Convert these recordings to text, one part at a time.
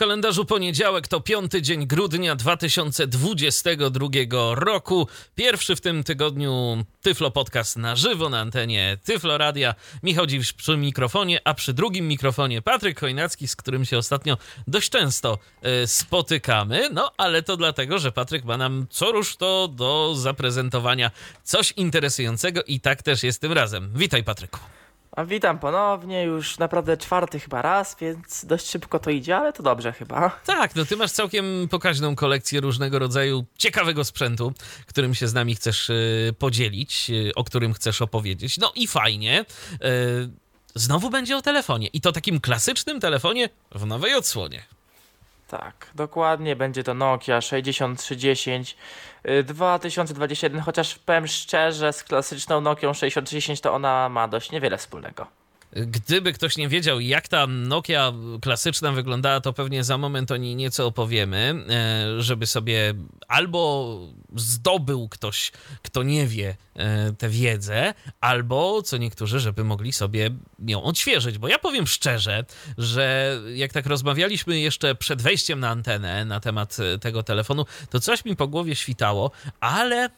Kalendarzu poniedziałek to piąty dzień grudnia 2022 roku. Pierwszy w tym tygodniu Tyflo Podcast na żywo na antenie Tyflo Radia. Michał Dziwisz przy mikrofonie, a przy drugim mikrofonie Patryk Chojnacki, z którym się ostatnio dość często y, spotykamy. No, ale to dlatego, że Patryk ma nam co rusz to do zaprezentowania coś interesującego i tak też jest tym razem. Witaj Patryku. Witam ponownie, już naprawdę czwarty chyba raz, więc dość szybko to idzie, ale to dobrze chyba. Tak, no ty masz całkiem pokaźną kolekcję różnego rodzaju ciekawego sprzętu, którym się z nami chcesz y, podzielić, y, o którym chcesz opowiedzieć. No i fajnie. Y, znowu będzie o telefonie i to takim klasycznym telefonie w nowej odsłonie. Tak, dokładnie, będzie to Nokia 6310 y, 2021, chociaż powiem szczerze, z klasyczną Nokią 6310 to ona ma dość niewiele wspólnego. Gdyby ktoś nie wiedział, jak ta Nokia klasyczna wyglądała, to pewnie za moment o niej nieco opowiemy, e, żeby sobie albo zdobył ktoś, kto nie wie, e, tę wiedzę, albo co niektórzy, żeby mogli sobie ją odświeżyć. Bo ja powiem szczerze, że jak tak rozmawialiśmy jeszcze przed wejściem na antenę na temat e, tego telefonu, to coś mi po głowie świtało, ale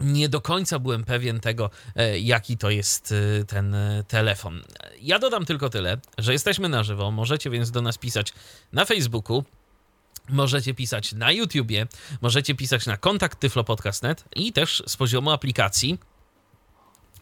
nie do końca byłem pewien tego, e, jaki to jest e, ten e, telefon. Ja dodam tylko tyle, że jesteśmy na żywo. Możecie więc do nas pisać na Facebooku. Możecie pisać na YouTubie, możecie pisać na kontakt tyflopodcast.net i też z poziomu aplikacji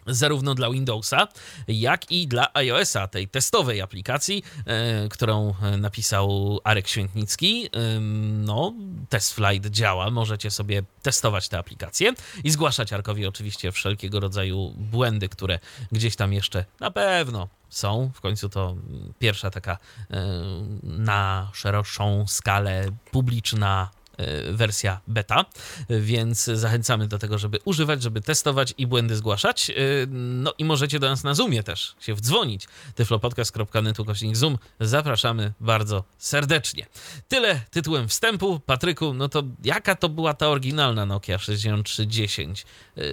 zarówno dla Windowsa, jak i dla iOS-a, tej testowej aplikacji, e, którą napisał Arek Świętnicki. E, no, Test Flight działa, możecie sobie testować tę aplikację i zgłaszać Arkowi oczywiście wszelkiego rodzaju błędy, które gdzieś tam jeszcze na pewno są. W końcu to pierwsza taka e, na szerszą skalę publiczna wersja beta, więc zachęcamy do tego, żeby używać, żeby testować i błędy zgłaszać. No i możecie do nas na Zoomie też się wdzwonić. tyflopodcast.net ukośnik Zoom. Zapraszamy bardzo serdecznie. Tyle tytułem wstępu. Patryku, no to jaka to była ta oryginalna Nokia 6310?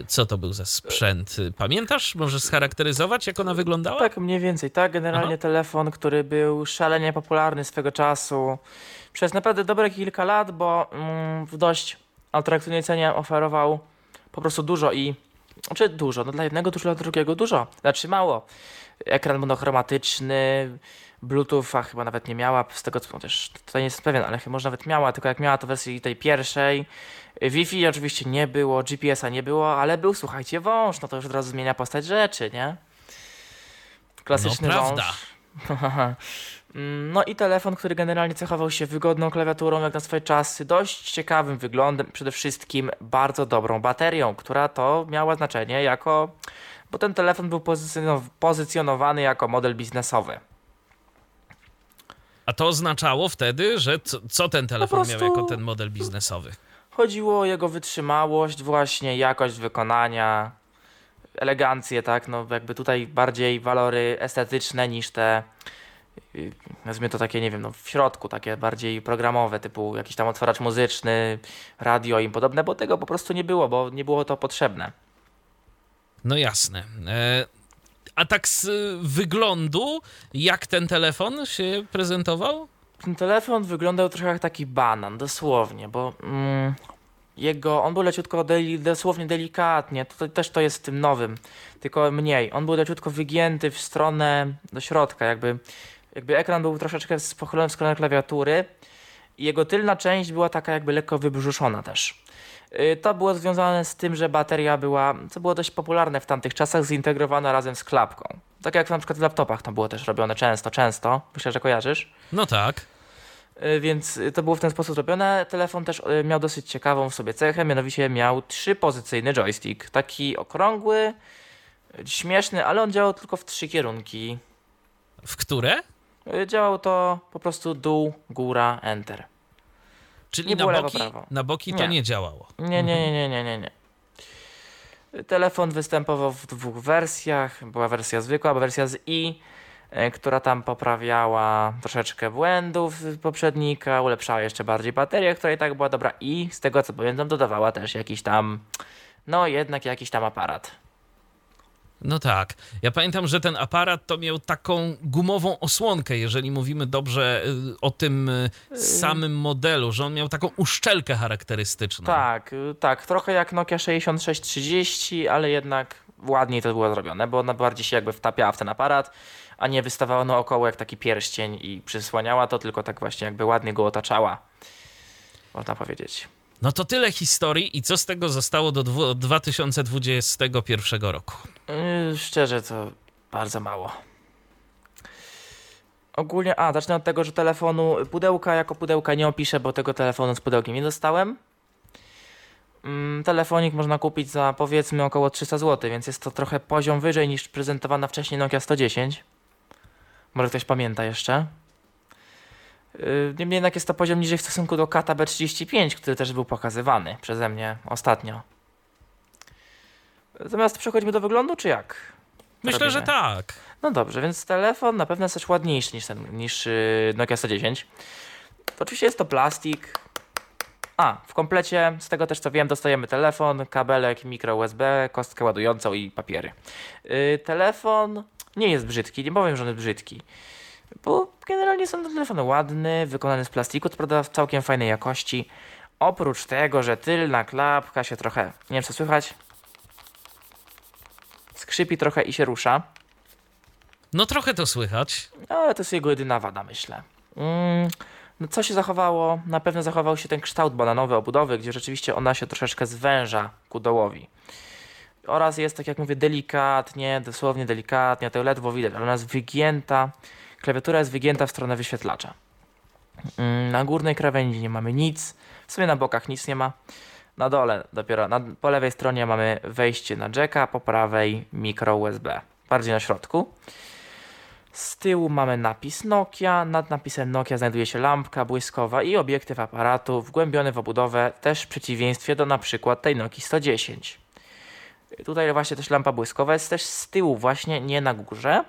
Co to był za sprzęt? Pamiętasz? Możesz scharakteryzować, jak ona wyglądała? Tak, mniej więcej. Tak, generalnie Aha. telefon, który był szalenie popularny swego czasu przez naprawdę dobre kilka lat, bo mm, w dość atrakcyjnej cenie oferował po prostu dużo i znaczy dużo, no dla jednego dużo, dla drugiego dużo, znaczy mało. Ekran monochromatyczny, Bluetooth, a chyba nawet nie miała, z tego co też tutaj nie jestem pewien, ale chyba może nawet miała, tylko jak miała to wersji tej pierwszej. Wi-Fi oczywiście nie było, GPS-a nie było, ale był, słuchajcie, wąż, no to już od razu zmienia postać rzeczy, nie? Klasyczny no, prawda. wąż. No i telefon, który generalnie cechował się wygodną klawiaturą jak na swoje czasy, dość ciekawym wyglądem, przede wszystkim bardzo dobrą baterią, która to miała znaczenie jako, bo ten telefon był pozycjonowany jako model biznesowy. A to oznaczało wtedy, że co, co ten telefon miał jako ten model biznesowy? Chodziło o jego wytrzymałość, właśnie jakość wykonania, elegancję, tak, no jakby tutaj bardziej walory estetyczne niż te nazwijmy to takie, nie wiem, no w środku, takie bardziej programowe, typu jakiś tam otwarzacz muzyczny, radio i podobne, bo tego po prostu nie było, bo nie było to potrzebne. No jasne. E, a tak z wyglądu, jak ten telefon się prezentował? Ten telefon wyglądał trochę jak taki banan, dosłownie, bo mm, jego, on był leciutko, deli, dosłownie delikatnie, to, też to jest w tym nowym, tylko mniej. On był leciutko wygięty w stronę do środka, jakby jakby ekran był troszeczkę pochylony w stronę klawiatury i jego tylna część była taka jakby lekko wybrzuszona też. Y, to było związane z tym, że bateria była, co było dość popularne w tamtych czasach, zintegrowana razem z klapką. Tak jak na przykład w laptopach to było też robione często, często. Myślę, że kojarzysz. No tak. Y, więc to było w ten sposób robione. Telefon też y, miał dosyć ciekawą w sobie cechę, mianowicie miał trzypozycyjny joystick. Taki okrągły, śmieszny, ale on działał tylko w trzy kierunki. W które? Y, działał to po prostu dół, góra, enter. Czyli nie na, było boki, lewo, na boki to nie. nie działało. Nie, nie, nie, nie, nie, nie. Telefon występował w dwóch wersjach. Była wersja zwykła, wersja z i. e, która tam poprawiała troszeczkę błędów poprzednika, ulepszała jeszcze bardziej baterię, która i tak była dobra i z tego co pamiętam dodawała też jakiś tam, no jednak jakiś tam aparat. No tak. Ja pamiętam, że ten aparat to miał taką gumową osłonkę, jeżeli mówimy dobrze y, o tym y, samym modelu, że on miał taką uszczelkę charakterystyczną. Tak, y, tak, trochę jak Nokia 6630, ale jednak ładniej to było zrobione, bo ona bardziej się jakby wtapiała w ten aparat, a nie wystawała naokoło jak taki pierścień i przysłaniała to, tylko tak właśnie jakby ładnie go otaczała. Można powiedzieć. No to tyle historii i co z tego zostało do dwu- 2021 roku? Yy, szczerze to bardzo mało. Ogólnie, a zacznę od tego, że telefonu, pudełka jako pudełka nie opiszę, bo tego telefonu z pudełkiem nie dostałem. Mm, telefonik można kupić za powiedzmy około 300 zł, więc jest to trochę poziom wyżej niż prezentowana wcześniej Nokia 110. Może ktoś pamięta jeszcze. Yy, Niemniej jednak jest to poziom niżej w stosunku do Kata B35, który też był pokazywany przeze mnie ostatnio. Zamiast przechodzimy do wyglądu, czy jak? Myślę, robimy? że tak. No dobrze, więc telefon na pewno jest też ładniejszy niż, ten, niż yy, Nokia 110. To oczywiście jest to plastik. A, w komplecie, z tego też co wiem, dostajemy telefon, kabelek, mikro USB, kostkę ładującą i papiery. Yy, telefon nie jest brzydki, nie powiem, że on jest brzydki. Bo są to telefony ładny, wykonany z plastiku, to prawda w całkiem fajnej jakości. Oprócz tego, że tylna klapka się trochę, nie wiem co słychać, skrzypi trochę i się rusza. No trochę to słychać. No, ale to jest jego jedyna wada, myślę. Mm, no co się zachowało? Na pewno zachował się ten kształt bananowy obudowy, gdzie rzeczywiście ona się troszeczkę zwęża ku dołowi. Oraz jest, tak jak mówię, delikatnie, dosłownie delikatnie, to ledwo widać, ale ona jest wygięta. Klawiatura jest wygięta w stronę wyświetlacza. Mm, Na górnej krawędzi nie mamy nic, w sumie na bokach nic nie ma. Na dole dopiero, na, po lewej stronie mamy wejście na jacka, po prawej mikro USB, bardziej na środku. Z tyłu mamy napis Nokia, nad napisem Nokia znajduje się lampka błyskowa i obiektyw aparatu wgłębiony w obudowę, też w przeciwieństwie do na przykład tej Nokii 110. Tutaj właśnie też lampa błyskowa jest też z tyłu właśnie, nie na górze.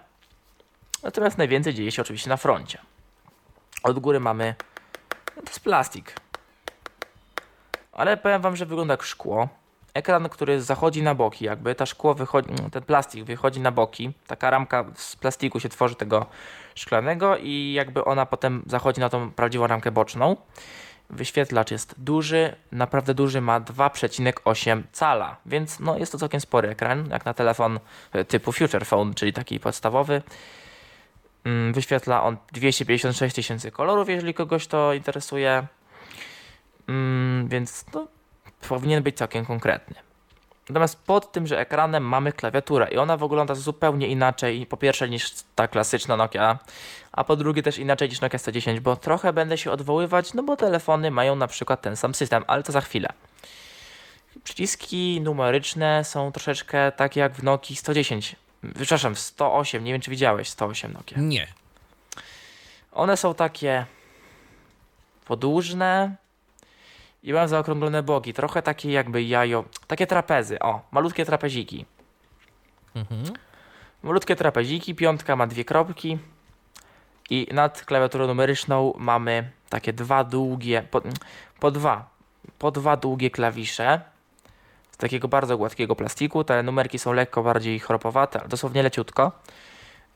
Natomiast najwięcej dzieje się oczywiście na froncie. Od góry mamy, no to jest plastik. Ale powiem wam, że wygląda jak szkło. Ekran, który zachodzi na boki, jakby ta szkło wychodzi, no, ten plastik wychodzi na boki. Taka ramka z plastiku się tworzy tego szklanego i jakby ona potem zachodzi na tą prawdziwą ramkę boczną. Wyświetlacz jest duży, naprawdę duży, ma 2,8 cala, więc no jest to całkiem spory ekran, jak na telefon typu Future Phone, czyli taki podstawowy. Mm, Wyświetla on 256 tysięcy kolorów, jeżeli kogoś to interesuje. Mm, więc no, powinien być całkiem konkretny. Natomiast pod tymże ekranem mamy klawiaturę i ona wygląda zupełnie inaczej, po pierwsze niż ta klasyczna Nokia, a po drugie też inaczej niż Nokia 110, bo trochę będę się odwoływać, no bo telefony mają na przykład ten sam system, ale to za chwilę. Przyciski numeryczne są troszeczkę takie jak w Nokii 110, przepraszam, w 108, nie wiem czy widziałeś 108 Nokia. Nie. One są takie podłużne i mają zaokrąglone boki, trochę takie jakby jajo, takie trapezy, o, malutkie trapeziki. Mhm. Malutkie trapeziki, piątka ma dwie kropki i nad klawiaturą numeryczną mamy takie dwa długie, po, po dwa, po dwa długie klawisze z takiego bardzo gładkiego plastiku. Te numerki są lekko bardziej chropowate, ale dosłownie leciutko.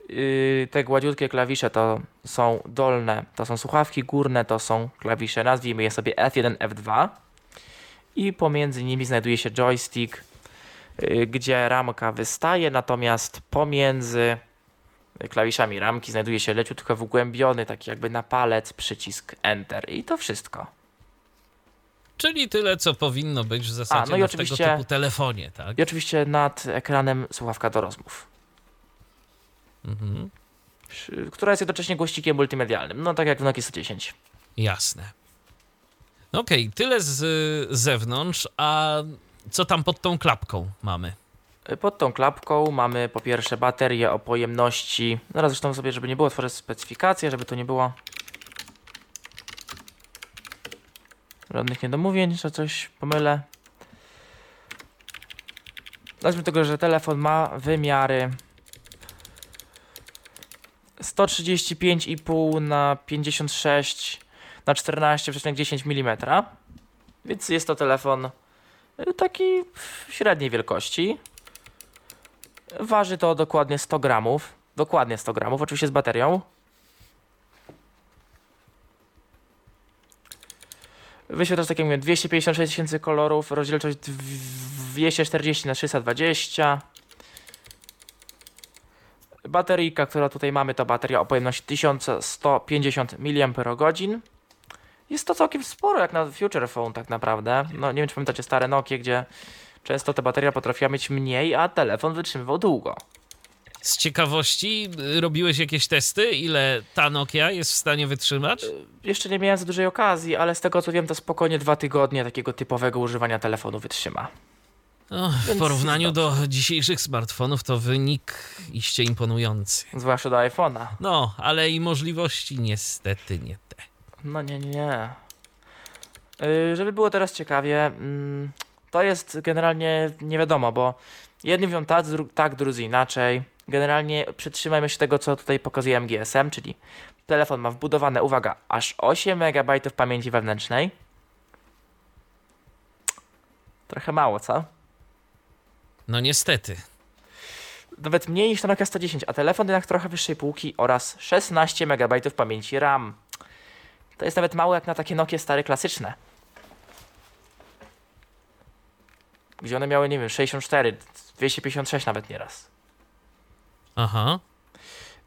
Yy, te gładziutkie klawisze to są dolne, to są słuchawki, górne to są klawisze, nazwijmy je sobie F1, F2 i pomiędzy nimi znajduje się joystick, yy, gdzie ramka wystaje, natomiast pomiędzy klawiszami ramki znajduje się leciutko wgłębiony, taki jakby na palec przycisk Enter i to wszystko. Czyli tyle, co powinno być w zasadzie no i na oczywiście- tego typu telefonie, tak? I oczywiście nad ekranem słuchawka do rozmów. Mhm. Która jest jednocześnie głośnikiem multimedialnym, no tak jak w Nokia 110. Jasne. No Okej, tyle z zewnątrz, a co tam pod tą klapką mamy? Pod tą klapką mamy po pierwsze baterię o pojemności, zaraz zresztą sobie, żeby nie było, tworzę specyfikację, żeby to nie było żadnych niedomówień, że coś pomylę. Zacznijmy tego, że telefon ma wymiary 135,5 na 56 na 14,10 mm. Więc jest to telefon y, taki średniej wielkości. Waży to dokładnie 100 gramów. Dokładnie 100 gramów, oczywiście z baterią. Wyświetlasz, tak jak mówię, 256 tysięcy kolorów, rozdzielczość 240 na 320 Bateryjka, która tutaj mamy, to bateria o pojemności 1150 mAh. Jest to całkiem sporo, jak na Future Phone tak naprawdę. No nie wiem, czy pamiętacie stare Nokia, gdzie często ta bateria potrafiła mieć mniej, a telefon wytrzymywał długo. Z ciekawości y, robiłeś jakieś testy, ile ta Nokia jest w stanie wytrzymać? Jeszcze nie miałem za dużej okazji, ale z tego co wiem, to spokojnie dwa tygodnie takiego typowego używania telefonu wytrzyma. O, w Więc porównaniu do dzisiejszych smartfonów to wynik iście imponujący. Zwłaszcza do iPhone'a. No, ale i możliwości niestety nie te. No nie, nie. Yy, żeby było teraz ciekawie, mm, to jest generalnie nie wiadomo, bo jedni mówią tak, dru- tak, drudzy inaczej. Generalnie przytrzymajmy się tego, co tutaj pokazuje GSM, czyli telefon ma wbudowane, uwaga, aż 8 MB pamięci wewnętrznej. Trochę mało, co? No niestety. Nawet mniej niż ta Nokia 110, a telefon jednak trochę wyższej półki oraz 16 MB pamięci RAM. To jest nawet mało jak na takie Nokie stare klasyczne. Gdzie one miały, nie wiem, 64, 256 nawet nieraz. Aha.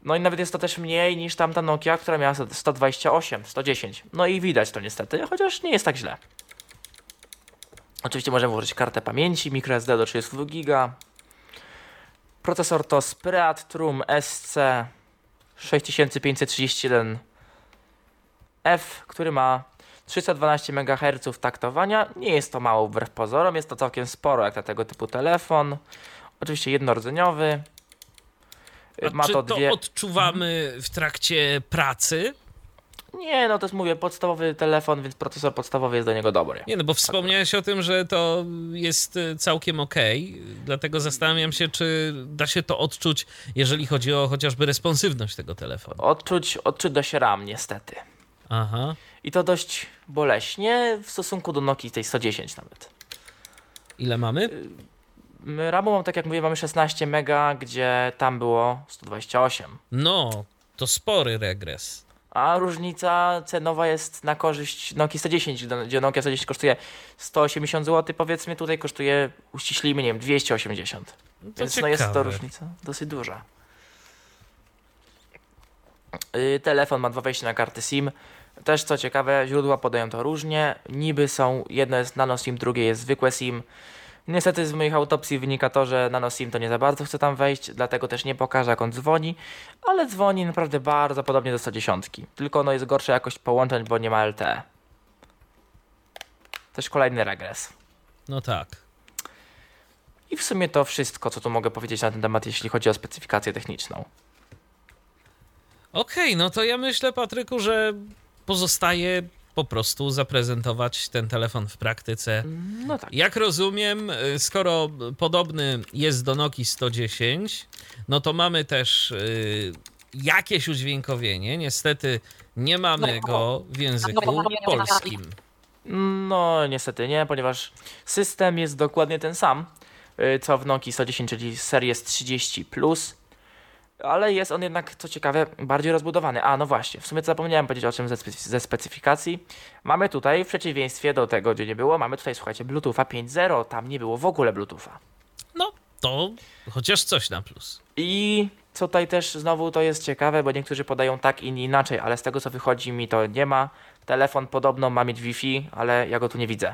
No i nawet jest to też mniej niż tamta Nokia, która miała 128, 110. No i widać to niestety, chociaż nie jest tak źle. Oczywiście możemy włożyć kartę pamięci, microSD do 32 GB. Procesor to Spreadtrum SC 6531F, który ma 312 MHz taktowania. Nie jest to mało wbrew pozorom, jest to całkiem sporo jak na tego typu telefon. Oczywiście jednorodzeniowy. A Ma czy to to dwie... odczuwamy w trakcie pracy? Nie, no to jest mówię, podstawowy telefon, więc procesor podstawowy jest do niego dobry. Nie, no bo wspomniałeś o tym, że to jest y, całkiem okej, dlatego zastanawiam się, czy da się to odczuć, jeżeli chodzi o chociażby responsywność tego telefonu. Odczuć, odczuć da się RAM niestety. Aha. I to dość boleśnie w stosunku do Nokii tej 110 nawet. Ile mamy? RAMu mam, tak jak mówię, mamy 16 mega, gdzie tam było 128. No, to spory regres. A różnica cenowa jest na korzyść Nokii 110, gdzie Nokia 110 kosztuje 180 zł, powiedzmy tutaj kosztuje, uściślimy, nie wiem, 280. No Więc no jest to różnica dosyć duża. Yy, telefon ma dwa wejścia na kartę SIM. Też co ciekawe, źródła podają to różnie. Niby są, jedno jest nano SIM, drugie jest zwykłe SIM. Niestety z moich autopsji wynika to, że nano SIM to nie za bardzo chce tam wejść, dlatego też nie pokaże jak on dzwoni, ale dzwoni naprawdę bardzo podobnie do 110. Tylko no jest gorsza jakość połączeń, bo nie ma LTE. Też kolejny regres. No tak. I w sumie to wszystko, co tu mogę powiedzieć na ten temat, jeśli chodzi o specyfikację techniczną. Okej, no to ja myślę, Patryku, że pozostaje po prostu zaprezentować ten telefon w praktyce. No tak. Jak rozumiem, y, skoro podobny jest do Nokii 110, no to mamy też y, jakieś udźwiękowienie. Niestety nie mamy go w języku polskim. No, niestety nie, ponieważ system jest dokładnie ten sam, y, co w Nokii 110, czyli Series 30 Plus, ale jest on jednak, co ciekawe, bardziej rozbudowany. A, no właśnie, w sumie zapomniałem powiedzieć o czym ze, specy- ze specyfikacji. Mamy tutaj, w przeciwieństwie do tego, gdzie nie było, mamy tutaj, słuchajcie, Bluetootha 5.0, tam nie było w ogóle Bluetootha. No, to chociaż coś na plus. I co tutaj też znowu to jest ciekawe, bo niektórzy podają tak, inni inaczej, ale z tego co wychodzi mi to nie ma. Telefon podobno ma mieć Wi-Fi, ale ja go tu nie widzę.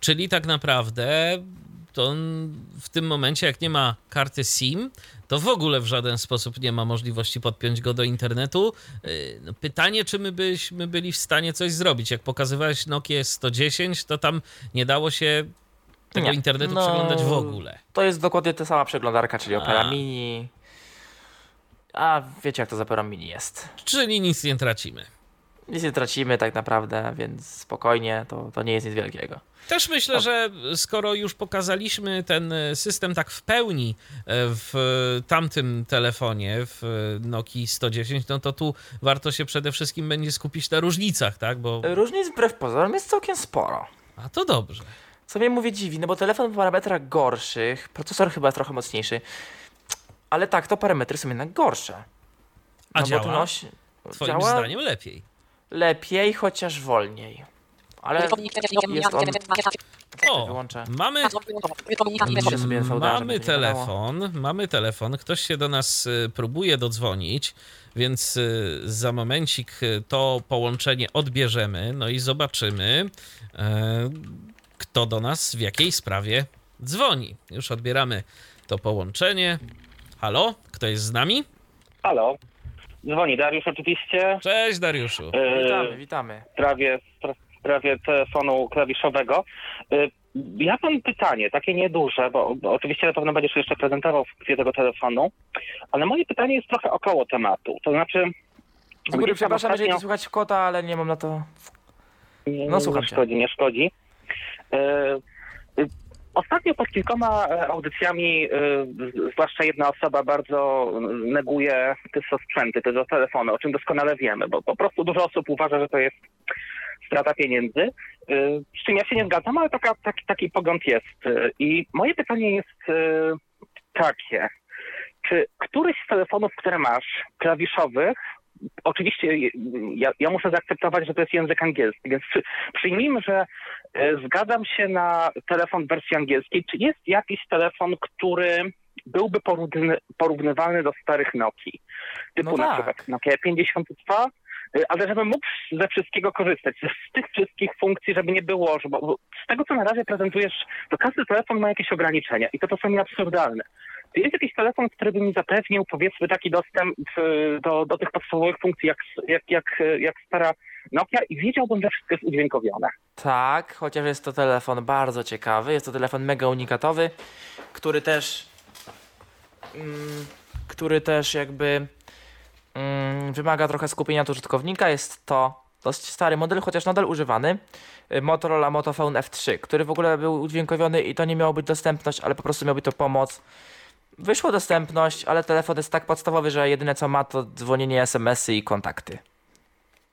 Czyli tak naprawdę to w tym momencie, jak nie ma karty SIM, to w ogóle w żaden sposób nie ma możliwości podpiąć go do internetu. Yy, no pytanie, czy my byśmy byli w stanie coś zrobić. Jak pokazywałeś Nokia 110, to tam nie dało się tego Nie. internetu No, przeglądać w ogóle. To jest dokładnie ta sama przeglądarka, czyli Opera A. Mini. A wiecie jak to z Opera Mini jest. Czyli nic nie tracimy. Nic nie tracimy tak naprawdę, więc spokojnie, to, to nie jest nic wielkiego. Też myślę, że skoro już pokazaliśmy ten system tak w pełni e, w tamtym telefonie, w Nokii 110, no to tu warto się przede wszystkim będzie skupić na różnicach, tak? Bo... Różnic wbrew pozorom jest całkiem sporo. A to dobrze. Co mnie mówię dziwi, no bo telefon w parametrach gorszych, procesor chyba trochę mocniejszy, ale tak, to parametry są jednak gorsze. A no działa? Noś... Twoim działa zdaniem lepiej. Lepiej, chociaż wolniej. Ale jest on... O, wyłączę. mamy, mamy telefon, mamy telefon, ktoś się do nas y, próbuje dodzwonić, więc y, za momencik y, to połączenie odbierzemy, no i zobaczymy, kto do nas w jakiej sprawie dzwoni. Już odbieramy to połączenie. Halo, kto jest z nami? Halo. Dzwoni Dariusz oczywiście. Cześć Dariuszu. e, Witamy, witamy. W sprawie, w sprawie telefonu klawiszowego. E, Ja mam pytanie, takie nieduże, bo, bo oczywiście na pewno będziesz jeszcze prezentował funkcję tego telefonu, ale moje pytanie jest trochę około tematu. To znaczy, Z góry przepraszam, jeżeli ostatnio- tu słychać kota, ale nie mam na to... Nie, No, słucham nie szkodzi, nie szkodzi. E, Ostatnio pod kilkoma e, audycjami, e, zwłaszcza jedna osoba bardzo neguje te sprzęty, te telefony, o czym doskonale wiemy, bo po prostu dużo osób uważa, że to jest strata pieniędzy, e, z czym ja się nie zgadzam, ale taka, taki, taki pogląd jest. I moje pytanie jest takie, czy któryś z telefonów, które masz, klawiszowych, oczywiście ja, ja muszę zaakceptować, że to jest język angielski, więc przy, przyjmijmy, że e, zgadzam się na telefon w wersji angielskiej. Czy jest jakiś telefon, który byłby porówny, porównywalny do starych Nokii? Typu No na tak. przykład Nokia 52, e, ale żebym mógł ze wszystkiego korzystać, z tych wszystkich funkcji, żeby nie było, że, bo, bo z tego co na razie prezentujesz, to każdy telefon ma jakieś ograniczenia i to czasami absurdalne. Czy jest jakiś telefon, który by mi zapewnił, powiedzmy, taki dostęp do, do tych podstawowych funkcji, jak, jak, jak, jak stara Nokia i wiedziałbym, że wszystko jest udźwiękowione. Tak, chociaż jest to telefon bardzo ciekawy. Jest to telefon mega unikatowy, który też. Mm, który też jakby. Mm, wymaga trochę skupienia od użytkownika. Jest to dość stary model, chociaż nadal używany. Motorola Motophone F3, który w ogóle był udźwiękowiony i to nie miało być dostępność, ale po prostu miał być to pomoc. Wyszła dostępność, ale telefon jest tak podstawowy, że jedyne co ma to dzwonienie, SMS-y i kontakty.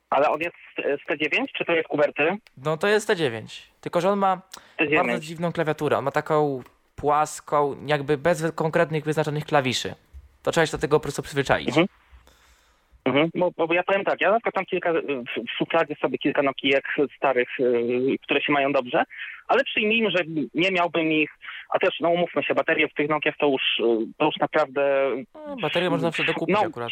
Ale on jest z z T9, czy to jest kuberty? No to jest T9. Tylko, że on ma bardzo T9. dziwną klawiaturę. On ma taką płaską, jakby bez konkretnych wyznaczonych klawiszy. To trzeba się do tego po prostu przyzwyczaić. Mhm. Mhm. Bo, bo ja powiem tak, ja na przykład mam kilka, w, w szufladzie sobie kilka Nokijek starych, y, które się mają dobrze, ale przyjmijmy, że nie miałbym ich, a też, no umówmy się, baterie w tych Nokiach to już, y, to już naprawdę No, baterię można zawsze dokupić No. akurat.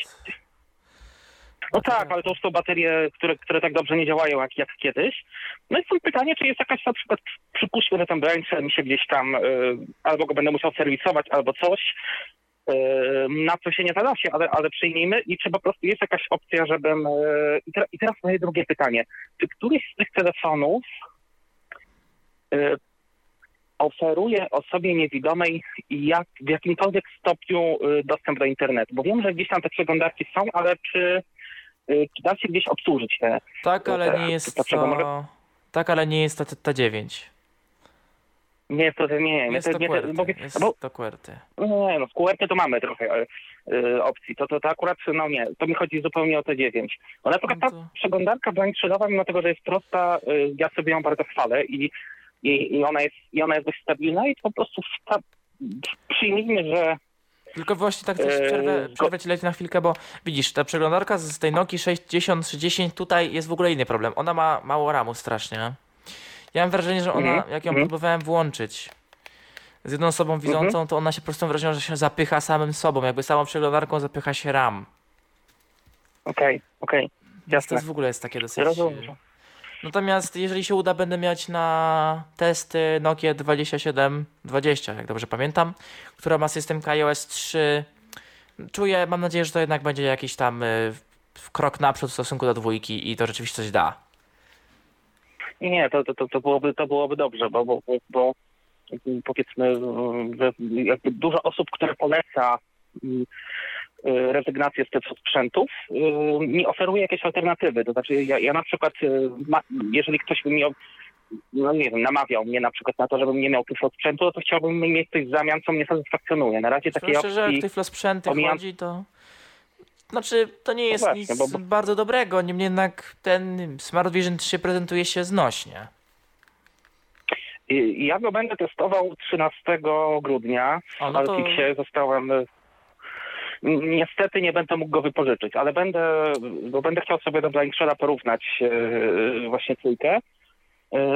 No tak, ale to już są baterie, które, które tak dobrze nie działają jak, jak kiedyś. No i są pytanie, czy jest jakaś na przykład, przypuśćmy, że ten Brainshell mi się gdzieś tam, y, albo go będę musiał serwisować, albo coś, y, na co się nie zada się, ale, ale przyjmijmy i czy po prostu jest jakaś opcja, żebym... y, I teraz moje drugie pytanie. Czy któryś z tych telefonów y, oferuje osobie niewidomej jak, w jakimkolwiek stopniu y, dostęp do internetu? Bo wiem, że gdzieś tam te przeglądarki są, ale czy, y, czy da się gdzieś obsłużyć te... Tak, ale to- nie jest to... mogę- Tak, ale nie jest to T9. Nie jest to, nie, nie, Jest to nie, bo, QWERTY. Jest bo, to QWERTY. nie, no w QWERTY to mamy trochę e, opcji, to, to, to akurat, no nie, to mi chodzi zupełnie o T9. Bo na przykład No ta to- przeglądarka Blankshellowa, mimo tego, że jest prosta, ja sobie ją bardzo chwalę i, i, i, ona, jest, i ona jest dość stabilna i po prostu ta, przyjmijmy, że Tylko właśnie tak też przerwę, go- przerwę ci leci na chwilkę, bo widzisz, ta przeglądarka z tej Nokii 60, 60 tutaj jest w ogóle inny problem. Ona ma mało ramu strasznie. Ja mam wrażenie, że ona, Mhm, jak ją mhm. próbowałem włączyć z jedną osobą widzącą, to ona się po prostu wrażenie, że się zapycha samym sobą. Jakby samą przeglądarką zapycha się ram. okej, okej, Więc to jasne. jest w ogóle jest takie dosyć... Rozumiem. Natomiast jeżeli się uda, będę mieć na testy Nokia 2720, jak dobrze pamiętam, która ma system iOS 3. Czuję, mam nadzieję, że to jednak będzie jakiś tam y, krok naprzód w stosunku do dwójki i to rzeczywiście coś da. Nie, to, to, to, to, byłoby, to byłoby dobrze, bo, bo, bo, bo powiedzmy, że jakby dużo osób, które poleca mm, rezygnację z tych sprzętów, y, mi oferuje jakieś alternatywy. To znaczy ja, ja na przykład, y, jeżeli ktoś by mi, no nie wiem, namawiał mnie na przykład na to, żebym nie miał tyflo sprzętu, to chciałbym mieć coś w zamian, co mnie satysfakcjonuje. Na razie takiej Myślę, że jak opcji... tyflo sprzęty pomijam- chodzi, to... Znaczy, to nie jest właśnie, nic bo- bardzo dobrego, niemniej jednak ten Smart Vision 3 prezentuje się znośnie. Ja go będę testował 13 grudnia. O, W no to... Zostałem. Niestety nie będę mógł go wypożyczyć, ale będę, bo będę chciał sobie do Blind porównać y, właśnie trójkę. Y,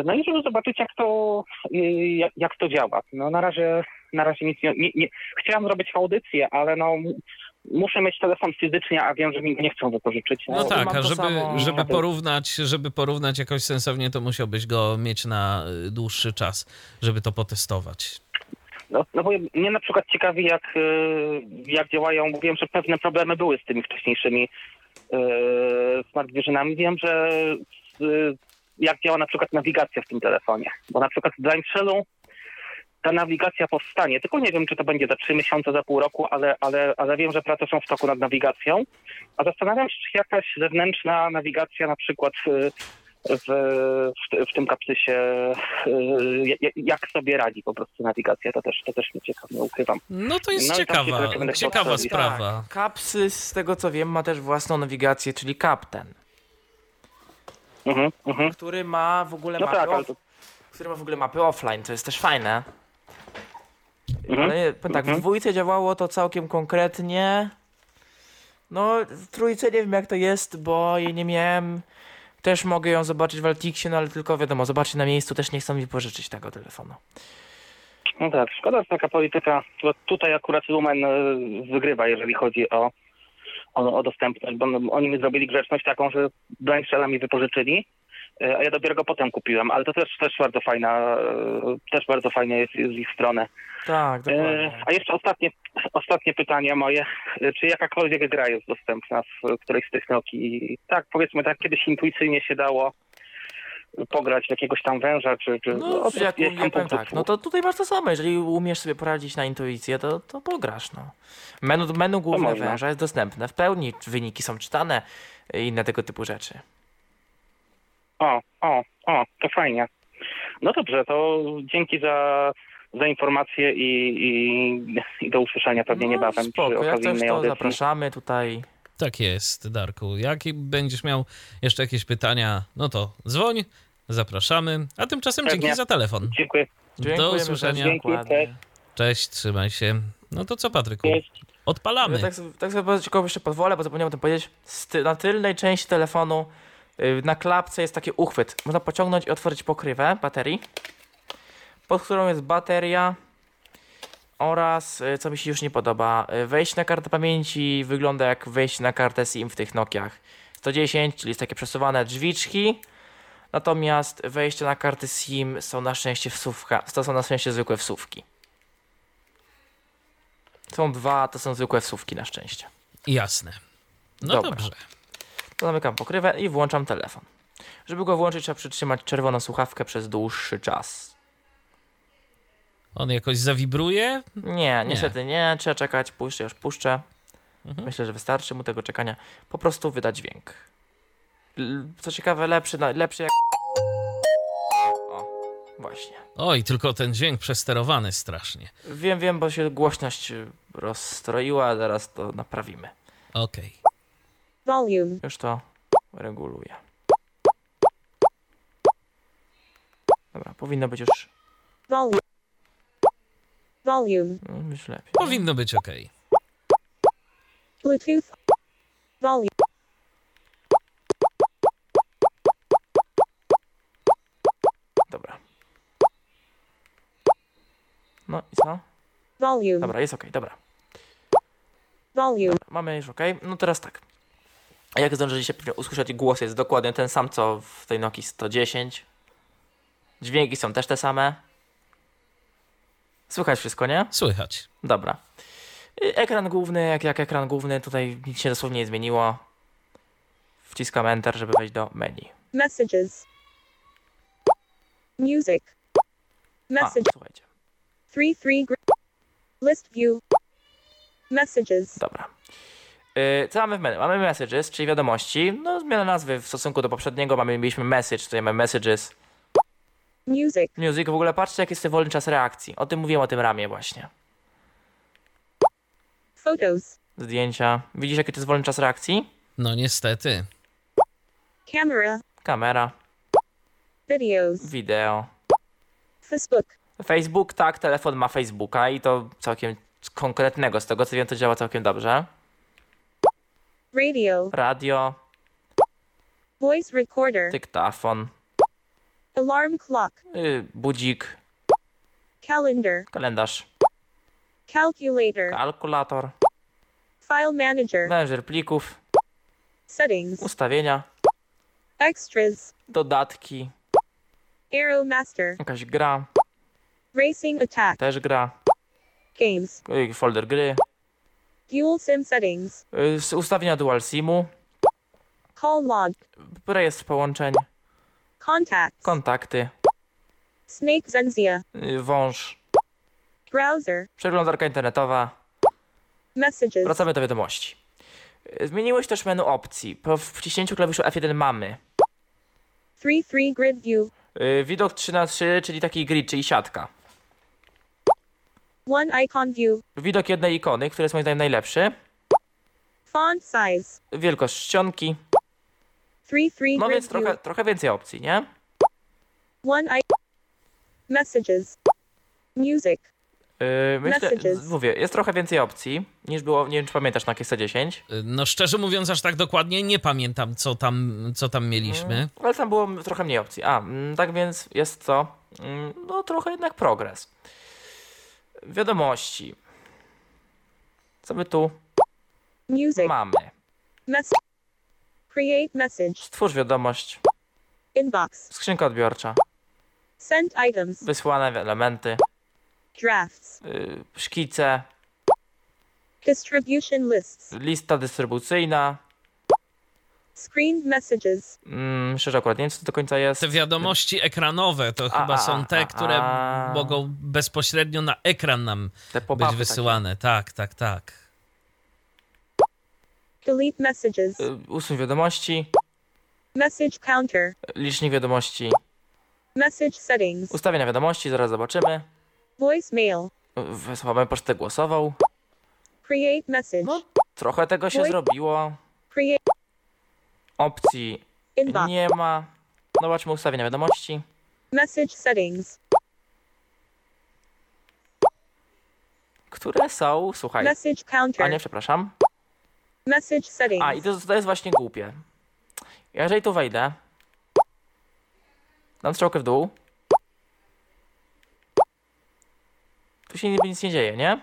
No i żeby zobaczyć, jak to, y, jak, jak to działa. No na razie, na razie nic nie, nie, nie. Chciałem zrobić audycję, ale no muszę mieć telefon fizycznie, a wiem, że mi go nie chcą wypożyczyć. No No, tak, a żeby, samo. żeby porównać, żeby porównać jakoś sensownie, to musiałbyś go mieć na dłuższy czas, żeby to potestować. No, no bo mnie na przykład ciekawi, jak, y, jak działają, bo wiem, że pewne problemy były z tymi wcześniejszymi y, visionami. Wiem, że y, jak działa na przykład nawigacja w tym telefonie. Bo na przykład w Blind Shellu ta nawigacja powstanie, tylko nie wiem, czy to będzie za trzy miesiące, za pół roku, ale, ale, ale wiem, że prace są w toku nad nawigacją. A zastanawiam się, czy jakaś zewnętrzna nawigacja na przykład y, w, w, w tym kapsysie, y, jak- jak sobie radzi po prostu nawigacja, to też, to też mnie ciekawi, nie ukrywam. No to jest No ciekawa, ciekawa wstawić. sprawa. Tak, Kapsy, z tego co wiem, ma też własną nawigację, czyli Captain, Mhm, mhm. który ma w ogóle No mapy tak, ale który ma w ogóle mapy offline, to jest też fajne. Mhm, Ale tak, w mhm. dwójce działało to całkiem konkretnie. No, w trójce nie wiem jak to jest, bo jej nie miałem. Też mogę ją zobaczyć w Altixie, no ale tylko wiadomo, zobaczyć na miejscu też nie chcą mi pożyczyć tego telefonu. no tak, szkoda, że taka polityka, tutaj akurat Lumen y, wygrywa, jeżeli chodzi o, o, o dostępność, bo no, oni mi zrobili grzeczność taką, że Blind Shella mi wypożyczyli, y, a ja dopiero go potem kupiłem, ale to też, też bardzo fajna, y, też bardzo fajnie jest z ich strony. Tak, E, dokładnie. A jeszcze ostatnie, ostatnie pytanie moje. E, Czy jakakolwiek gra jest dostępna w którejś z tych Nokii? Tak, powiedzmy tak, kiedyś intuicyjnie się dało pograć w jakiegoś tam węża, czy... czy No, to jak, jest ja tam powiem po tak, no to tutaj masz to samo, jeżeli umiesz sobie poradzić na intuicję, to, to pograsz, no. Menu, menu główne węża jest dostępne w pełni, wyniki są czytane i inne tego typu rzeczy. O, o, o, to fajnie. No dobrze, to dzięki za, za informacje i, i, i do usłyszenia pewnie no, niebawem spoko, jak coś to audycji. zapraszamy tutaj. Tak jest, Darku. Jak będziesz miał jeszcze jakieś pytania, no to dzwoń, zapraszamy. A tymczasem Pewnie. dzięki za telefon. Dziękuję. Do usłyszenia. Cześć, trzymaj się. No to co, Patryku? Cześć. Odpalamy. Ja tak, sobie- tak sobie tylko jeszcze pozwolę, bo zapomniałem o tym powiedzieć. Na tylnej części telefonu y, na klapce jest taki uchwyt. Można pociągnąć i otworzyć pokrywę baterii, pod którą jest bateria oraz, y, co mi się już nie podoba, y, wejście na kartę pamięci wygląda jak wejście na kartę SIM w tych Nokiach 110, czyli jest takie przesuwane drzwiczki. Natomiast wejścia na karty SIM są na szczęście wsówka, to są na szczęście zwykłe wsówki. Są dwa, to są zwykłe wsówki na szczęście. Jasne. No Dobra. dobrze. To zamykam pokrywę i włączam telefon. Żeby go włączyć, trzeba przytrzymać czerwoną słuchawkę przez dłuższy czas. On jakoś zawibruje? Nie, niestety nie. Trzeba czekać, puszczę, już puszczę. Mhm. Myślę, że wystarczy mu tego czekania. Po prostu wyda dźwięk. Co ciekawe, lepszy, lepszy jak... O, właśnie. Oj, tylko ten dźwięk przesterowany strasznie. Wiem, wiem, bo się głośność rozstroiła, zaraz to naprawimy. Okej. Volume. Już to reguluję. Dobra, powinno być już Volume. Volume. no, już lepiej. Powinno być okej. Bluetooth. Volume. Dobra. No i co? Volume. Dobra, jest ok, dobra. Volume. Mamy już ok. No teraz tak. A jak zdążyliście usłyszeć, głos jest dokładnie ten sam, co w tej Nokii 110. Dźwięki są też te same. Słychać wszystko, nie? Słychać. Dobra. Y, Ekran główny, jak, jak ekran główny, tutaj nic się dosłownie nie zmieniło. Wciskam Enter, żeby wejść do menu. Messages. Music. A, Message. słuchajcie. 3 3 gr- List view. Messages. Dobra. Yy, co mamy w menu? Mamy messages, czyli wiadomości. No, zmiana nazwy w stosunku do poprzedniego. Mamy, mieliśmy message, tutaj mamy messages. Music. Music, w ogóle patrzcie, jaki jest ten wolny czas reakcji. O tym mówiłem, o tym ramie właśnie. Photos. Zdjęcia. Widzisz, jaki to jest wolny czas reakcji? No niestety. Camera. Kamera, Videos. wideo. Facebook. Facebook, tak, telefon ma Facebooka i to całkiem konkretnego. Z tego co wiem, to działa całkiem dobrze. Radio. Radio, Voice recorder. dyktafon, Alarm clock. yy, budzik, Calendar. kalendarz, Calculator. kalkulator, File manager. menedżer plików, Settings. ustawienia, Extras. dodatki, Arrow master. jakaś gra, Racing attack. też gra, Games. yy, folder gry, Dual sim settings. z- ustawienia dual simu, Call log. rejestr połączeń, Contacts. kontakty, Snake Zenzia. yy, wąż, Browser. przeglądarka internetowa, Messages. Wracamy do wiadomości. Zmieniło się też menu opcji. Po wciśnięciu klawiszu F1 mamy 3-3 grid view. y, widok 3 na 3 czyli taki grid, czyli siatka. One icon view. Widok jednej ikony, który jest moim zdaniem najlepszy. Font size. Wielkość czcionki. 3-3 No więc trochę, trochę więcej opcji, nie? One icon. Messages. Music. Yy, myślę, Messages. mówię, jest trochę więcej opcji niż było, nie wiem czy pamiętasz na Kiesa 10. No szczerze mówiąc, aż tak dokładnie nie pamiętam, co tam, co tam mieliśmy. Ale tam było trochę mniej opcji. A, mm, tak więc jest to, mm, no trochę jednak progres. Wiadomości. Co my tu Music. mamy? Mess. Create message. Stwórz wiadomość. Inbox. Skrzynka odbiorcza. Sent items. Wysłane elementy. Drafts. Yy, szkice. Distribution lists. Lista dystrybucyjna. Screened messages. Mm, szczerze akurat nie wiem co to do końca jest. Te wiadomości ekranowe to A, chyba a, są te, a, które a. mogą bezpośrednio na ekran nam Te być wysyłane. Tak, tak, tak. Delete messages. Yy, usuń wiadomości. Message counter. Licznik wiadomości. Message settings. Ustawienia wiadomości, zaraz zobaczymy. Voicemail. Wysłamy pocztę głosową. Create message. No. Trochę tego się Oj. zrobiło. Create Opcji inbox. nie ma. Zobaczmy ustawienia wiadomości. Message settings. Które są, słuchaj. Message A counter. nie, przepraszam. Message settings. A i to, to jest właśnie głupie. Jeżeli tu wejdę, dam strzałkę w dół, tu się niby nic nie dzieje, nie?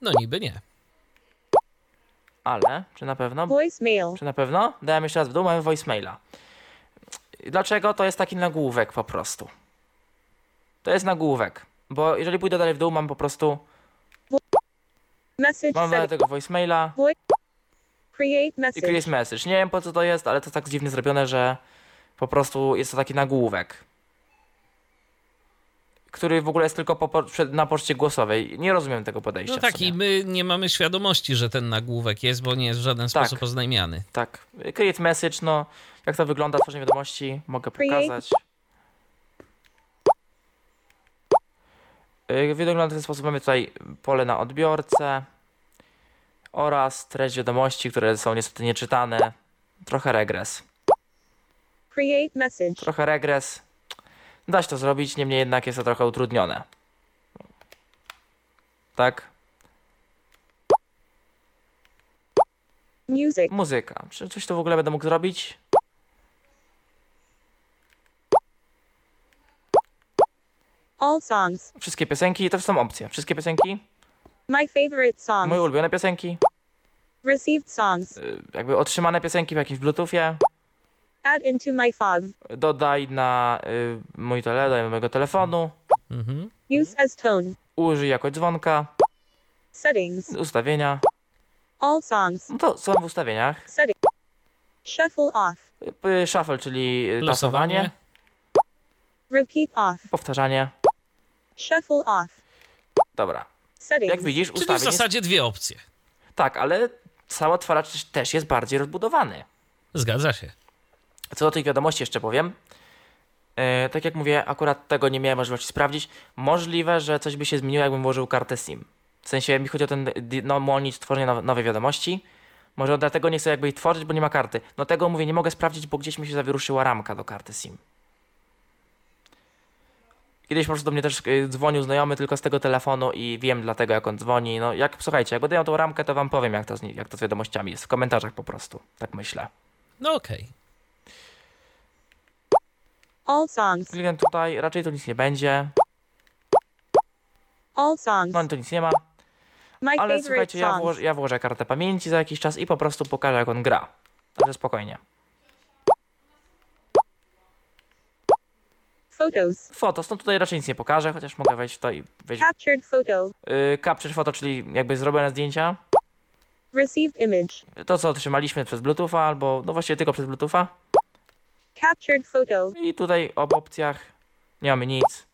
No niby nie. Ale, czy na pewno? Voicemail. Czy na pewno? Dałem jeszcze raz w dół, mamy voicemaila. Dlaczego? To jest taki nagłówek po prostu. To jest nagłówek. Bo jeżeli pójdę dalej w dół, mam po prostu, Message mam settings. tego voicemaila Create i message. create message. Nie wiem po co to jest, ale to tak dziwnie zrobione, że po prostu jest to taki nagłówek. Który w ogóle jest tylko po, na poczcie głosowej. Nie rozumiem tego podejścia. No w tak, i my nie mamy świadomości, że ten nagłówek jest, bo nie jest w żaden Tak. sposób oznajmiany. Tak. Create message, no jak to wygląda, tworzenie wiadomości, mogę Create- pokazać. Yy, Wygląda w ten sposób, mamy tutaj pole na odbiorcę oraz treść wiadomości, które są niestety nieczytane. Trochę regres. Create message. Trochę regres. Da się to zrobić, niemniej jednak jest to trochę utrudnione. Tak? Music. Muzyka. Czy coś tu w ogóle będę mógł zrobić? All songs. Wszystkie piosenki, to są opcje. Wszystkie piosenki, My favorite songs. moje ulubione piosenki, Received songs. y, jakby otrzymane piosenki w jakimś bluetoothie, Add into my fog. dodaj na y, mój tele, mojego telefonu, Mhm. Use as tone. użyj jako dzwonka, Settings. ustawienia. All songs. No to są w ustawieniach. Setting. Shuffle off. Y, Shuffle, czyli y, Losowanie. tasowanie, Repeat off. powtarzanie. Shuffle off. Dobra. Settings. Jak widzisz, Czyli w ustawień jest... zasadzie dwie opcje. Tak, ale sam odtwarzacz też- jest bardziej rozbudowany. Zgadza się. Co do tych wiadomości jeszcze powiem. E, tak jak mówię, akurat tego nie miałem możliwości sprawdzić. Możliwe, że coś by się zmieniło, jakbym włożył kartę SIM. W sensie mi chodzi o ten no, monit, tworzenie now- nowej wiadomości. Może dlatego nie chcę jakby jej tworzyć, bo nie ma karty. No tego mówię, nie mogę sprawdzić, bo gdzieś mi się zawieruszyła ramka do karty SIM. Kiedyś po prostu do mnie też y, dzwonił znajomy tylko z tego telefonu i wiem dlatego jak on dzwoni. No jak, słuchajcie, jak miał tą ramkę, to wam powiem jak to, z, jak to z wiadomościami jest. W komentarzach po prostu. Tak myślę. No okej. All songs. Klient tutaj, raczej tu nic nie będzie. All songs. No tu nic nie ma. My Ale słuchajcie, ja, włożę, ja włożę kartę pamięci za jakiś czas i po prostu pokażę jak on gra. Także spokojnie. Photos. Fotos, no tutaj raczej nic nie pokażę, chociaż mogę wejść w to i wejść. Captured photo. Yy, capture foto, czyli jakby zrobione zdjęcia. Received image. To co otrzymaliśmy przez Bluetootha albo no właściwie tylko przez Bluetootha. Captured photo. I tutaj w opcjach nie mamy nic.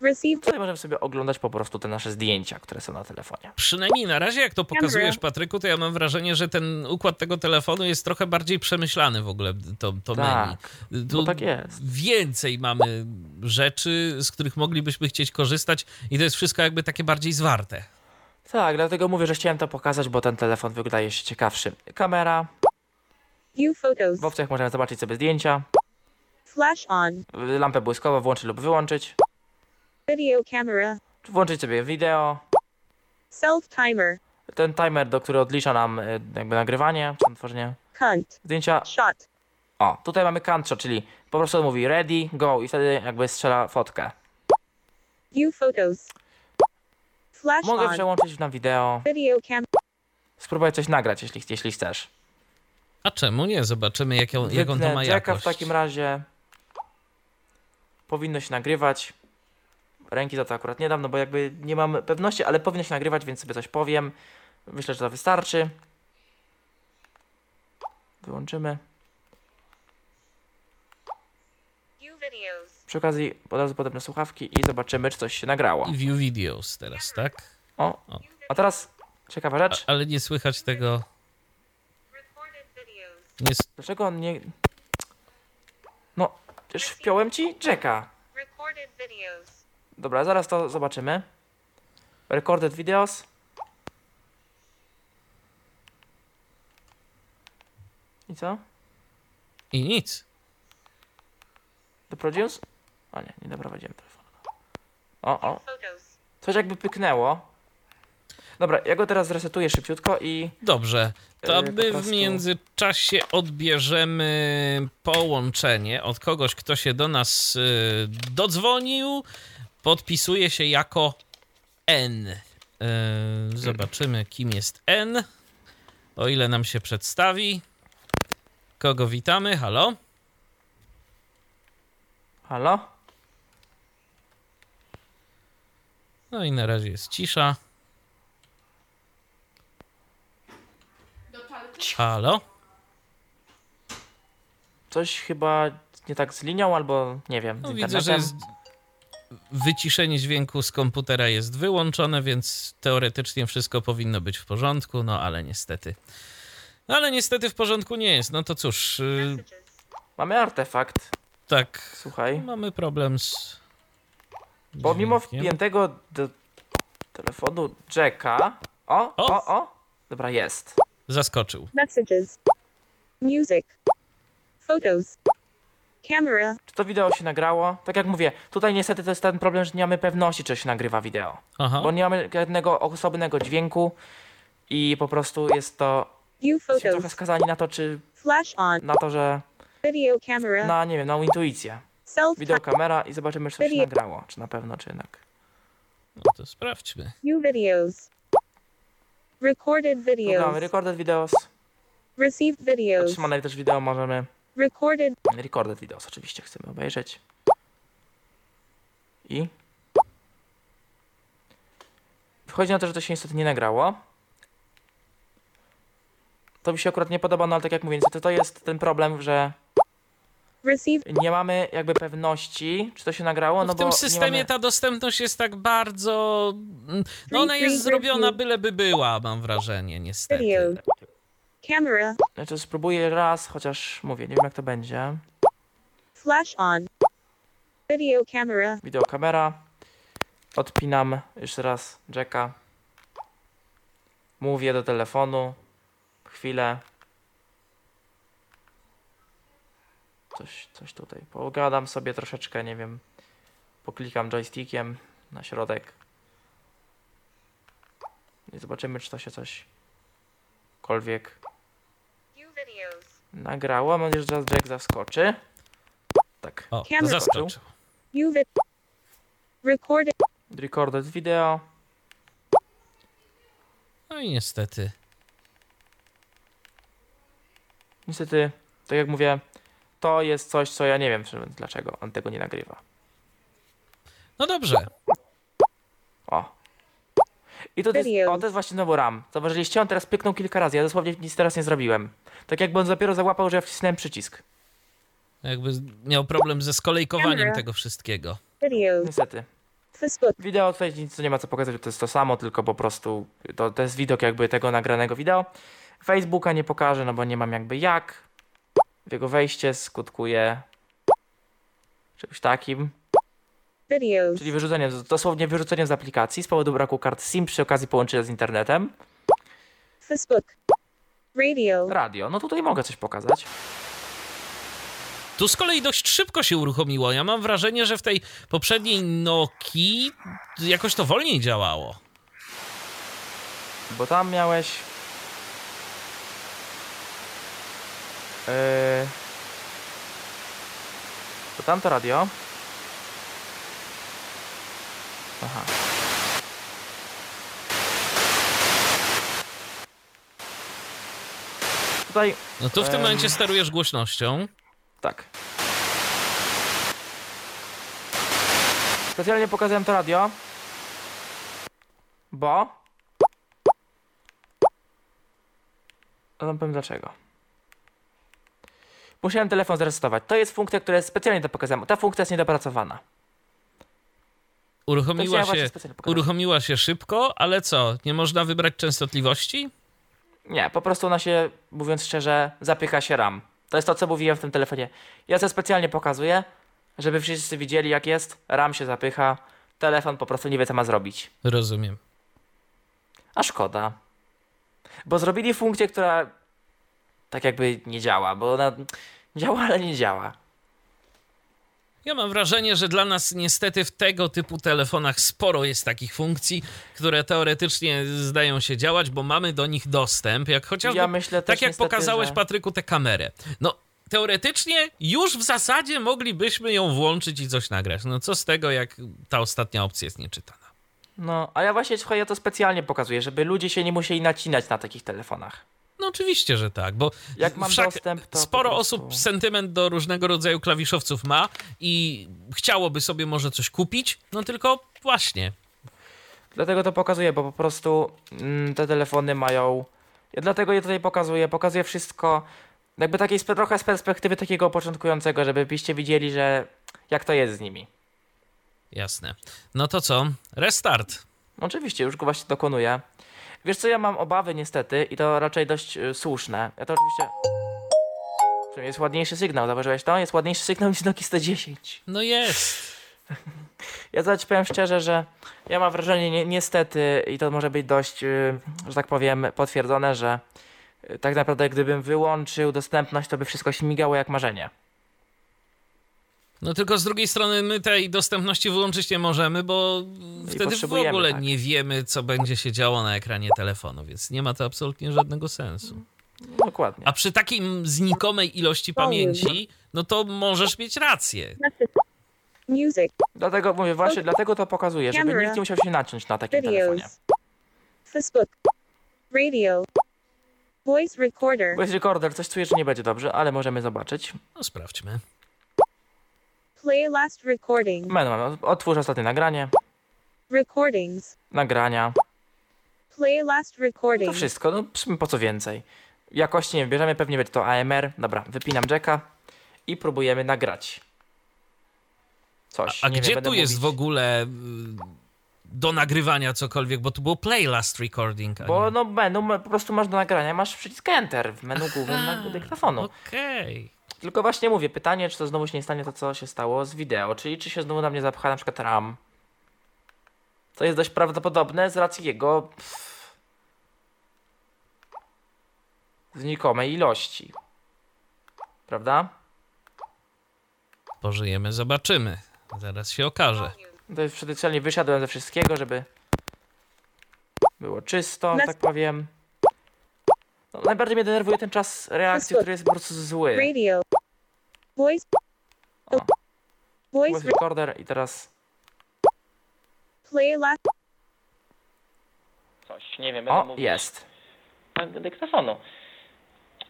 Received Tutaj możemy sobie oglądać po prostu te nasze zdjęcia, które są na telefonie. Przynajmniej na razie, jak to pokazujesz. Patryku, to ja mam wrażenie, że ten układ tego telefonu jest trochę bardziej przemyślany w ogóle, to, to Tak, menu. No tak jest. Więcej mamy rzeczy, z których moglibyśmy chcieć korzystać i to jest wszystko jakby takie bardziej zwarte. Tak, dlatego mówię, że chciałem to pokazać, bo ten telefon wydaje się ciekawszy. Kamera, view photos. w opcjach możemy zobaczyć sobie zdjęcia, Flash on. lampę błyskową włączyć lub wyłączyć, Video camera. włączyć sobie wideo, Self timer. ten timer, do który odlicza nam y, jakby nagrywanie, czy tam tworzenie Cunt. zdjęcia. Shot. O, tutaj mamy country, czyli po prostu on mówi ready, go i wtedy jakby strzela fotkę. View photos. Flash Mogę on. przełączyć na wideo, Video cam. spróbuję coś nagrać, jeśli, jeśli chcesz. A czemu nie? Zobaczymy, jak, ją, jaką to Wytnę ma jacka jakość. w takim razie. Powinno się nagrywać. Ręki za to akurat nie dam, no bo jakby nie mam pewności, ale powinno się nagrywać, więc sobie coś powiem. Myślę, że to wystarczy. Wyłączymy. View videos. Przy okazji od razu podobne słuchawki i zobaczymy, czy coś się nagrało. View videos teraz, tak? O, a teraz ciekawa A, rzecz. ale nie słychać tego. Recorded videos. Nie, s- Dlaczego on nie... No, już wpiąłem ci Jacka. Recorded videos. Dobra, zaraz to zobaczymy. Recorded videos. I co? I nic. The produce? O nie, nie doprowadziłem telefonu. O, o, coś jakby pyknęło. Dobra, ja go teraz zresetuję szybciutko i... Dobrze, to Yy, my w prostu- międzyczasie odbierzemy połączenie od kogoś, kto się do nas y, dodzwonił. Podpisuje się jako N. Y, zobaczymy, kim jest N. O ile nam się przedstawi. Kogo witamy? Halo? Halo? No i na razie jest cisza. Halo? Coś chyba nie tak z linią, albo nie wiem, No, widzę, że jest wyciszenie dźwięku z komputera jest wyłączone, więc teoretycznie wszystko powinno być w porządku, no ale niestety. No ale niestety w porządku nie jest. No to cóż, Messages. Mamy artefakt, tak, słuchaj. mamy problem z. Pomimo dźwiękiem. wpiętego do telefonu Jacka... O, O! o, o! Dobra, jest. Zaskoczył. Messages. Music. Photos. Camera. Czy to wideo się nagrało? Tak jak mówię, tutaj niestety to jest ten problem, że nie mamy pewności, czy się nagrywa wideo. Aha. Bo nie mamy jednego osobnego dźwięku i po prostu jest to... Jesteśmy trochę skazani na to, czy... Flash on. Na to, że... Video camera. Na, nie wiem, na intuicję. Self Wideo kamera i zobaczymy, czy coś się nagrało. Czy na pewno, czy jednak. No to sprawdźmy. View videos. Recorded videos. recorded videos. Received videos. Otrzymane też wideo możemy... Recorded. Recorded videos oczywiście chcemy obejrzeć. I... Wychodzi na to, że to się niestety nie nagrało. To mi się akurat nie podoba, no ale tak jak mówię, niestety to jest ten problem, że nie mamy jakby pewności, czy to się nagrało, no w bo tym systemie mamy... ta dostępność jest tak bardzo. mm, No ona jest zrobiona byleby była, mam wrażenie, niestety. Camera. Znaczy spróbuję raz, chociaż mówię, nie wiem jak to będzie. Flash on. Video camera. Wideokamera. Odpinam jeszcze raz jacka. Mówię do telefonu. Chwilę. Coś, coś tutaj. Pogadam sobie troszeczkę, nie wiem. Poklikam joystickiem na środek. I zobaczymy, czy to się coś kolwiek. Nagrało. Mam nadzieję, że teraz jack zaskoczy. Tak. O, Camera. zaskoczył. It. Recorded. Recorded video. No i niestety. Niestety, tak jak mówię, to jest coś, co ja nie wiem, dlaczego on tego nie nagrywa. No dobrze. O. I to, to, jest, Video. o, to jest właśnie znowu RAM. Zauważyliście, on teraz pyknął kilka razy. Ja dosłownie nic teraz nie zrobiłem. Tak jakby on dopiero załapał, że ja wcisnąłem przycisk. Jakby miał problem ze skolejkowaniem Camera. tego wszystkiego. Videos. Niestety. Facebook. Wideo tutaj nic nie ma co pokazać, to jest to samo, tylko po prostu to, to jest widok jakby tego nagranego wideo. Facebooka nie pokażę, no bo nie mam jakby jak. Jego wejście skutkuje czymś takim. Videos. Czyli wyrzucenie, dosłownie wyrzucenie z aplikacji z powodu braku kart SIM przy okazji połączenia z internetem. Facebook. Radio. Radio, no tutaj mogę coś pokazać. Tu z kolei dość szybko się uruchomiło. Ja mam wrażenie, że w tej poprzedniej Nokii jakoś to wolniej działało. Bo tam miałeś. Yy... To tamto radio. Aha. Tutaj No tu w tym Em. momencie sterujesz głośnością. tak. Specjalnie pokazałem to radio. Bo. No wam powiem dlaczego. Musiałem telefon zresetować. To jest funkcja, która jest specjalnie to pokazałem. Ta funkcja jest niedopracowana. Uruchomiła ja się, uruchomiła się szybko, ale co? Nie można wybrać częstotliwości? Nie, po prostu ona się, mówiąc szczerze, zapycha się RAM. To jest to, co mówiłem w tym telefonie. Ja to specjalnie pokazuję, żeby wszyscy widzieli, jak jest. RAM się zapycha. Telefon po prostu nie wie, co ma zrobić. Rozumiem. A szkoda. Bo zrobili funkcję, która tak jakby nie działa, bo ona działa, ale nie działa. Ja mam wrażenie, że dla nas niestety w tego typu telefonach sporo jest takich funkcji, które teoretycznie zdają się działać, bo mamy do nich dostęp, jak chociażby Ja myślę tak jak niestety, pokazałeś że... Patryku tę kamerę. No teoretycznie już w zasadzie moglibyśmy ją włączyć i coś nagrać. No co z tego, jak ta ostatnia opcja jest nieczytana. No, a ja właśnie, słuchaj, ja to specjalnie pokazuję, żeby ludzie się nie musieli nacinać na takich telefonach. No oczywiście, że tak, bo Jak mam dostęp, to sporo prostu- osób sentyment do różnego rodzaju klawiszowców ma i chciałoby sobie może coś kupić, no tylko właśnie, Dlatego to pokazuję, bo po prostu mm, te telefony mają. Ja dlatego je tutaj pokazuję. Pokazuję wszystko, jakby takiej trochę z perspektywy takiego początkującego, żebyście widzieli, że jak to jest z nimi. jasne. No to co? Restart. Oczywiście, już go właśnie dokonuję. Wiesz co, ja mam obawy niestety i to raczej dość y, słuszne. Ja to oczywiście... Przynajmniej Jest ładniejszy sygnał, zauważyłeś to? Jest ładniejszy sygnał niż Nokia 110. No jest. Ja zaś powiem szczerze, że ja mam wrażenie, ni niestety, i to może być dość, y, że tak powiem, potwierdzone, że y, tak naprawdę gdybym wyłączył dostępność, to by wszystko śmigało jak marzenie. No tylko z drugiej strony my tej dostępności wyłączyć nie możemy, bo wtedy w ogóle tak. nie wiemy, co będzie się działo na ekranie telefonu, więc nie ma to absolutnie żadnego sensu. Dokładnie. A przy takiej znikomej ilości pamięci, no to możesz mieć rację. Message. Music. Dlatego mówię, właśnie dlatego to pokazuję, żeby Camera. nikt nie musiał się naciąć na takim telefonie. Videos. Facebook. Radio. Voice recorder. Voice recorder, coś czuję, że nie będzie dobrze, ale możemy zobaczyć. No sprawdźmy. Play last recording. Menu mamy, otwórz ostatnie nagranie, Recordings. nagrania, Play last recording. to wszystko, no po co więcej. Jakości nie wiem, bierzemy, pewnie będzie to AMR, dobra, wypinam jacka i próbujemy nagrać. Coś. A nie wiem, gdzie będę tu jest mówić. w ogóle y, do nagrywania cokolwiek? Bo tu było play last recording. a Bo no menu po prostu masz do nagrania, masz przycisk Enter w menu głównym na dyktafonu. Okej. Tylko właśnie mówię, pytanie, czy to znowu się nie stanie to, co się stało z wideo, czyli czy się znowu na mnie zapcha na przykład RAM. To jest dość prawdopodobne z racji jego pff, znikomej ilości. Prawda? Pożyjemy, zobaczymy. Zaraz się okaże. To jest przedeczelnie wysiadłem ze wszystkiego, żeby było czysto, tak powiem. No, najbardziej mnie denerwuje ten czas reakcji, który jest po prostu zły. Radio. Voice. O. Voice recorder i teraz play last. coś, nie wiem, będę O, jest. Tak, Dyktafonu.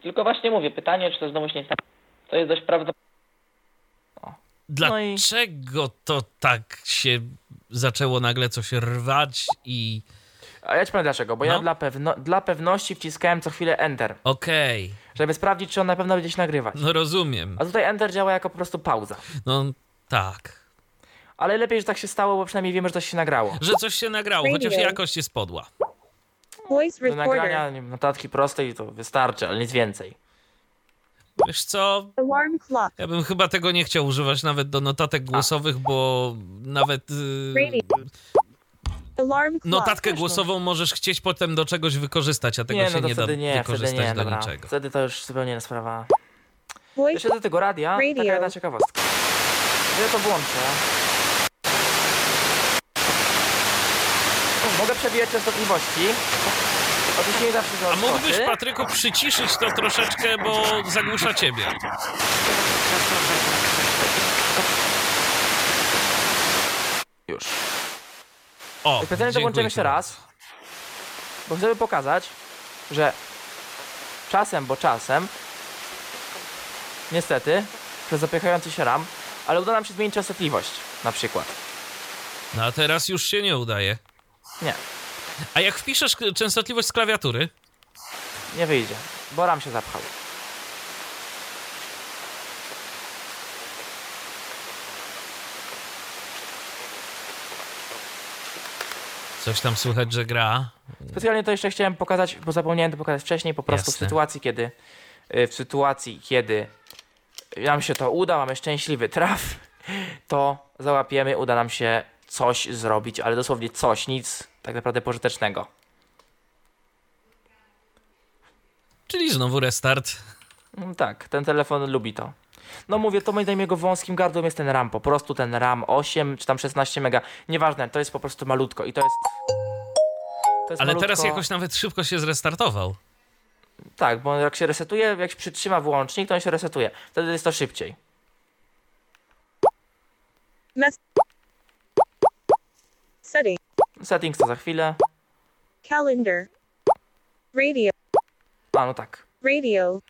Tylko właśnie mówię, pytanie, czy to znowu się nie stanie. To jest dość prawdopodobne. No i- Dlaczego to tak się zaczęło nagle coś rwać i... A ja ci powiem dlaczego, bo ja No. dla, pewno, dla pewności wciskałem co chwilę Enter, Okej, żeby sprawdzić, czy on na pewno będzie się nagrywać. no rozumiem. A tutaj Enter działa jako po prostu pauza. No tak. Ale lepiej, że tak się stało, bo przynajmniej wiemy, że to się nagrało. Że coś się nagrało, chociaż jakość jest podła. Voice Do nagrania nie wiem, notatki prostej to wystarczy, ale nic więcej. Wiesz co, ja bym chyba tego nie chciał używać nawet do notatek głosowych, bo nawet yy, clock. Notatkę no. głosową możesz chcieć potem do czegoś wykorzystać, a tego nie, się no to nie da wtedy nie, wykorzystać nie, do dobra. niczego. Wtedy to już zupełnie inna sprawa. Jeszcze do tego radia, taka Radio. jedna ciekawostka. Ja to włączę. O, Mogę przebijać częstotliwości. Oczywiście nie zawsze to A mógłbyś. Patryku, przyciszyć to troszeczkę, bo zagłusza ciebie. Już. O, Specjalnie to włączymy jeszcze raz, bo chcemy pokazać, że czasem, bo czasem, niestety, przez zapychający się RAM, ale uda nam się zmienić częstotliwość, na przykład. No a teraz już się nie udaje. Nie, A jak wpiszesz częstotliwość z klawiatury, nie wyjdzie, bo RAM się zapchał. Coś tam słychać, że gra. Specjalnie to jeszcze chciałem pokazać, bo zapomniałem to pokazać wcześniej, po prostu w Jasne. sytuacji, kiedy y, w sytuacji, kiedy nam się to uda, mamy szczęśliwy traf, to załapiemy, uda nam się coś zrobić, ale dosłownie coś, nic tak naprawdę pożytecznego. Czyli znowu restart. Mm, Tak, ten telefon lubi to. No mówię, to moim zdaniem jego wąskim gardłem jest ten RAM, po prostu ten RAM 8 czy tam 16 mega, nieważne, to jest po prostu malutko i to jest... To jest Ale malutko, teraz jakoś nawet szybko się zrestartował. Tak, bo jak się resetuje, jak się przytrzyma włącznik, to on się resetuje. Wtedy jest to szybciej. Setting. Settings to za chwilę. Calendar. Radio. A, no tak. Radio.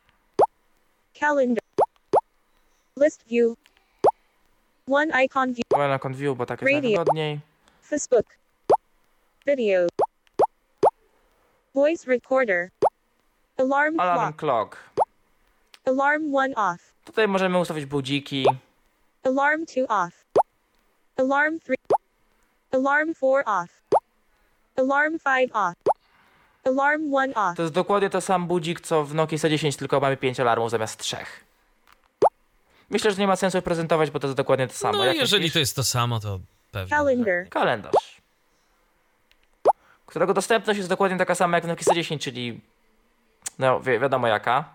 Calendar. List view. One icon view. Mamy na view, bo tak jest Radio. najwygodniej. Facebook. Video. Voice recorder. Alarm Alarm clock. clock. Alarm 1 off. Tutaj możemy ustawić budziki. Alarm 2 off. Alarm 3. Alarm 4 off. Alarm 5 off. Alarm 1 off. To jest dokładnie to sam budzik, co w Nokia 110, tylko mamy 5 alarmów zamiast 3. Myślę, że nie ma sensu ich prezentować, bo to jest dokładnie to samo. No Jak jeżeli myślisz? to jest to samo, to pewnie. Calendar. Kalendarz. Którego dostępność jest dokładnie taka sama jak w Nokia 110, czyli no wi wiadomo jaka.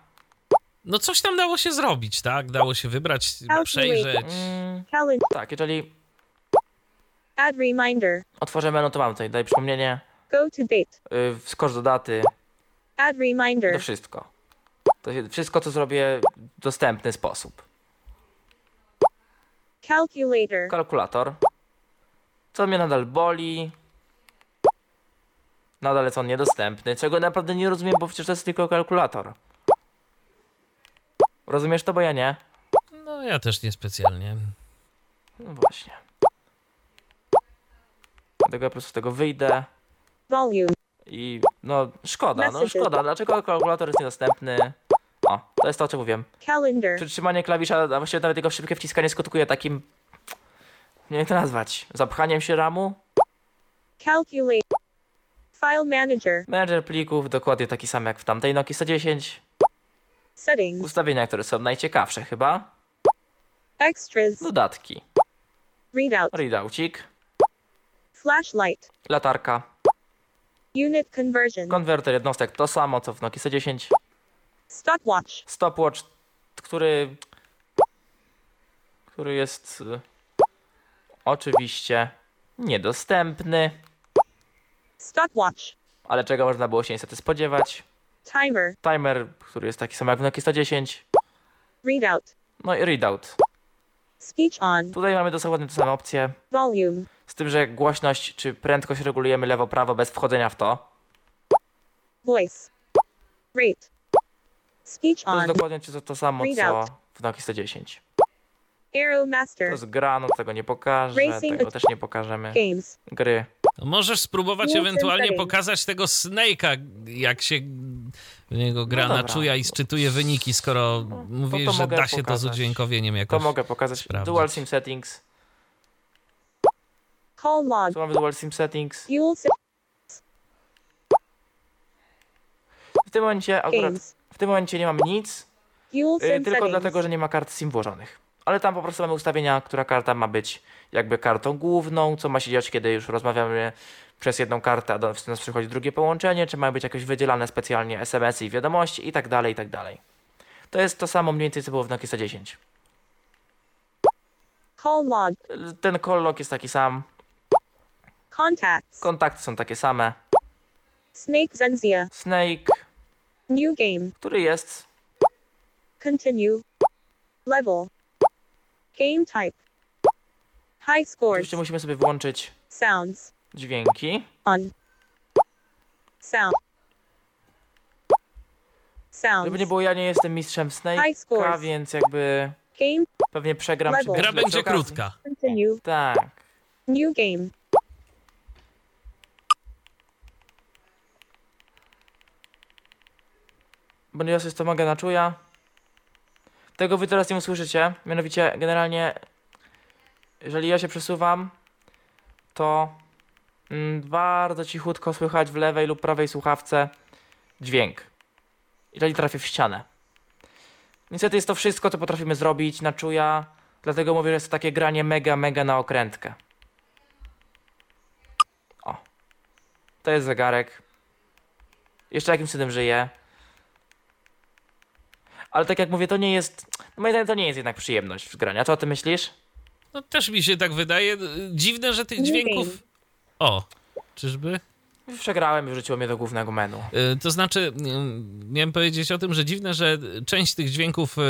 No coś tam dało się zrobić, tak? Dało się wybrać, przejrzeć. Mm, tak, jeżeli Add reminder. otworzę menu, to mam tutaj, daj przypomnienie, Go to date. wskocz do daty, Add to reminder. wszystko. To wszystko, co zrobię w dostępny sposób. Calculator. Kalkulator. Co mnie nadal boli. Nadal jest on niedostępny, czego naprawdę nie rozumiem, bo przecież to jest tylko kalkulator. Rozumiesz to, bo ja nie? No ja też niespecjalnie. No właśnie. Dlatego ja po prostu z tego wyjdę Volume. i no szkoda, no szkoda. Dlaczego kalkulator jest niedostępny? O, to jest to, o czym mówiłem. calendar, Przytrzymanie klawisza, a właściwie nawet jego szybkie wciskanie skutkuje takim... Nie wiem to nazwać. Zapchaniem się ramu? calculate, file manager, Manager plików dokładnie taki sam jak w tamtej Nokia 110. settings, Ustawienia, które są najciekawsze chyba. extras, Dodatki. readout, Readoucik. flashlight, Latarka. unit conversion, Konwerter jednostek to samo co w Nokia 110. stopwatch, Stopwatch, który... Który jest... y, Oczywiście niedostępny. stopwatch, Ale czego można było się niestety spodziewać. timer, Timer, który jest taki sam jak w Nokia 110. readout, No i readout. speech on, Tutaj mamy dosłownie te same opcje. volume, Z tym, że głośność czy prędkość regulujemy lewo-prawo bez wchodzenia w to. voice, rate, speech To jest on, dokładnie to, to samo co w Nokia 110. arrow To master, jest gra, no tego nie pokażę, Racing tego też nie pokażemy. games, Gry. To możesz spróbować ewentualnie pokazać tego Snake'a, jak się w niego gra No na dobra. czuja i sczytuje wyniki, skoro mówisz, to że da się to z pokazać. udźwiękowieniem jakoś. To mogę pokazać. sprawdzić. Dual Sim Settings. call log, Tu mamy Dual Sim Settings. W tym momencie akurat, games, w tym momencie nie mamy nic, y, tylko dlatego, że nie ma kart SIM włożonych. Ale tam po prostu mamy ustawienia, która karta ma być jakby kartą główną, co ma się dziać, kiedy już rozmawiamy przez jedną kartę, a do nas przychodzi drugie połączenie, czy mają być jakoś wydzielane specjalnie SMS-y i wiadomości i tak dalej, i tak dalej. To jest to samo mniej więcej, co było w Nokia 110. call log, Ten call log jest taki sam, contacts, kontakty są takie same. snake Zenzia, Snake, new game, który jest continue, level, game type, high scores, Oczywiście musimy sobie włączyć sounds, dźwięki. on, sound, sounds, Żeby nie było, ja nie jestem mistrzem High Snake'a, scores. więc jakby game, pewnie przegram Level. przy Gra będzie okazji. krótka. continue, Tak. new game, Ponieważ jest to maga na czuja. Tego wy teraz nie usłyszycie. Mianowicie, generalnie, jeżeli ja się przesuwam, to mm, bardzo cichutko słychać w lewej lub prawej słuchawce dźwięk. Jeżeli trafię w ścianę. Niestety jest to wszystko, co potrafimy zrobić na czuja. Dlatego mówię, że jest to takie granie mega, mega na okrętkę. O. To jest zegarek. Jeszcze jakimś cudem żyje. Ale tak jak mówię, to nie jest. No moim zdaniem to nie jest jednak przyjemność w grania. Co o tym myślisz? No też mi się tak wydaje. Dziwne, że tych dźwięków... O, czyżby? Przegrałem i wrzuciło mnie do głównego menu. Y, To znaczy, y, miałem powiedzieć o tym, że dziwne, że część tych dźwięków y,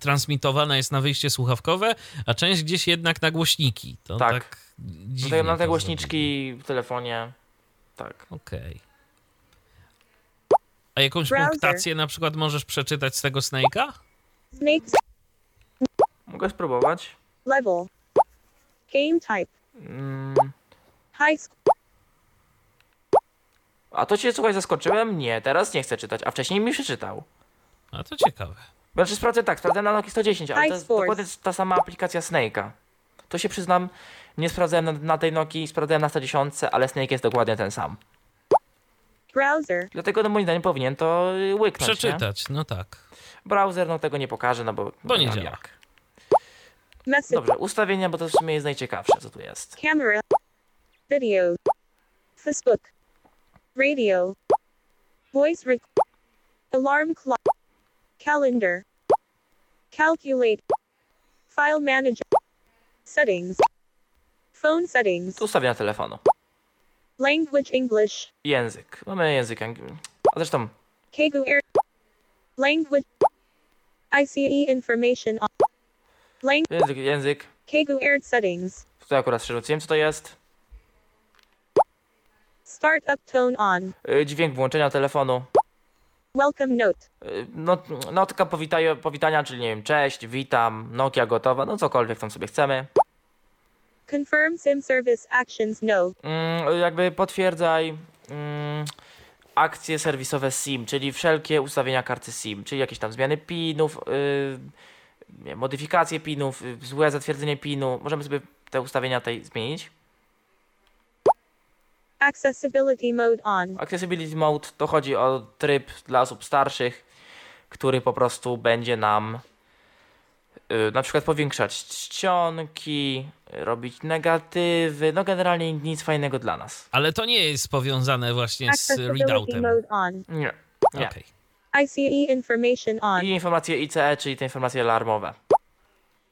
transmitowana jest na wyjście słuchawkowe, a część gdzieś jednak na głośniki. To Tak. tak, Na te, na te to głośniczki w telefonie. Tak. Okej. A jakąś Browser. punktację na przykład możesz przeczytać z tego Snake'a? snake Mogę spróbować. level, game type, Mm. high sc- A to cię słuchaj zaskoczyłem? Nie, teraz nie chcę czytać, a wcześniej mi przeczytał. A to ciekawe. Znaczy sprawdzę tak, sprawdzę na Nokia 110, ale to jest dokładnie ta sama aplikacja Snake'a. To się przyznam, nie sprawdzałem na, na tej Nokii, sprawdzałem na 110, ale Snake jest dokładnie ten sam. Browser, Dlatego no moim zdaniem powinien to y, łyknąć, Nie? Przeczytać, no tak. Browser no tego nie pokaże, no bo... Bo nie no, działa. jak. message, Dobrze, ustawienia, bo to w sumie jest najciekawsze, co tu jest. camera, video, Facebook, radio, voice rec- alarm clock, calendar, calculate, file manager, settings, phone settings, Tu ustawienia telefonu. Language English, Język. Mamy język angielski. A zresztą, Kegu Air, language, ICE information on, lang, język, język. Kegu Air settings, Tutaj akurat przerzuciłem, co to jest. startup tone on, Y, Dźwięk włączenia telefonu. welcome note, Y, No, notka powitaja, powitania, czyli nie wiem, cześć, witam, Nokia gotowa, no cokolwiek tam sobie chcemy. Confirm SIM service actions no, Mm, jakby potwierdzaj mm, akcje serwisowe SIM, czyli wszelkie ustawienia karty SIM, czyli jakieś tam zmiany PINów, yy, modyfikacje PINów, yy, złe zatwierdzenie PINu. Możemy sobie te ustawienia tutaj zmienić. Accessibility mode on. Accessibility Mode to chodzi o tryb dla osób starszych, który po prostu będzie nam na przykład powiększać czcionki, yy, robić negatywy, no generalnie nic fajnego dla nas. Ale to nie jest powiązane właśnie z Accessibility readoutem. Nie. Nie. Okej. ICE information on. I informacje ICE, czyli te informacje alarmowe.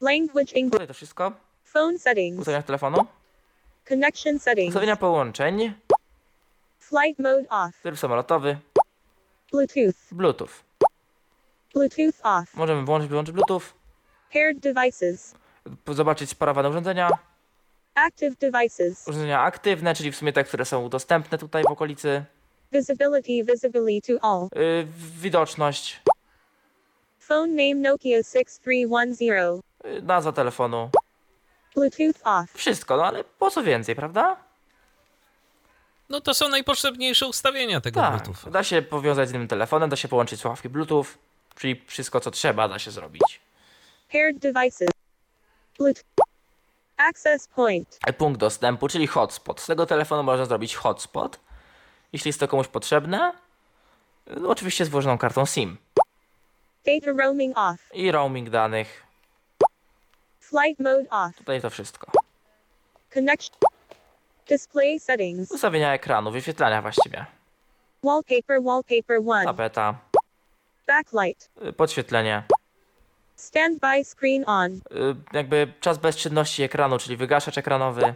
Language English. Tutaj to wszystko. Phone settings. Ustawienia telefonu, Connection settings. ustawienia połączeń, Flight mode off. tryb samolotowy, Bluetooth. Bluetooth. Bluetooth off. Możemy włączyć, wyłączyć Bluetooth, Paired devices. zobaczyć sparowane urządzenia, Active devices. urządzenia aktywne, czyli w sumie te, które są dostępne tutaj w okolicy, Visibility visibility to all. yy, widoczność, Phone name Nokia 6310. yy, nazwa telefonu, Bluetooth off. wszystko, no ale po co więcej, prawda? No to są najpotrzebniejsze ustawienia tego Tak, Bluetootha. da się powiązać z innym telefonem, da się połączyć słuchawki Bluetooth, czyli wszystko co trzeba da się zrobić. Paired devices. Bluetooth. Access point. punkt dostępu, czyli hotspot. Z tego telefonu można zrobić hotspot, jeśli jest to komuś potrzebne. No, oczywiście z włożoną kartą SIM Data roaming off. i roaming danych. Flight mode off. Tutaj to wszystko. Connection. Display settings. Ustawienia ekranu, wyświetlania właściwie. Wallpaper wallpaper 1. Tapeta, Backlight. y, podświetlenie. Standby screen on. y, Jakby czas bezczynności ekranu, czyli wygaszacz ekranowy.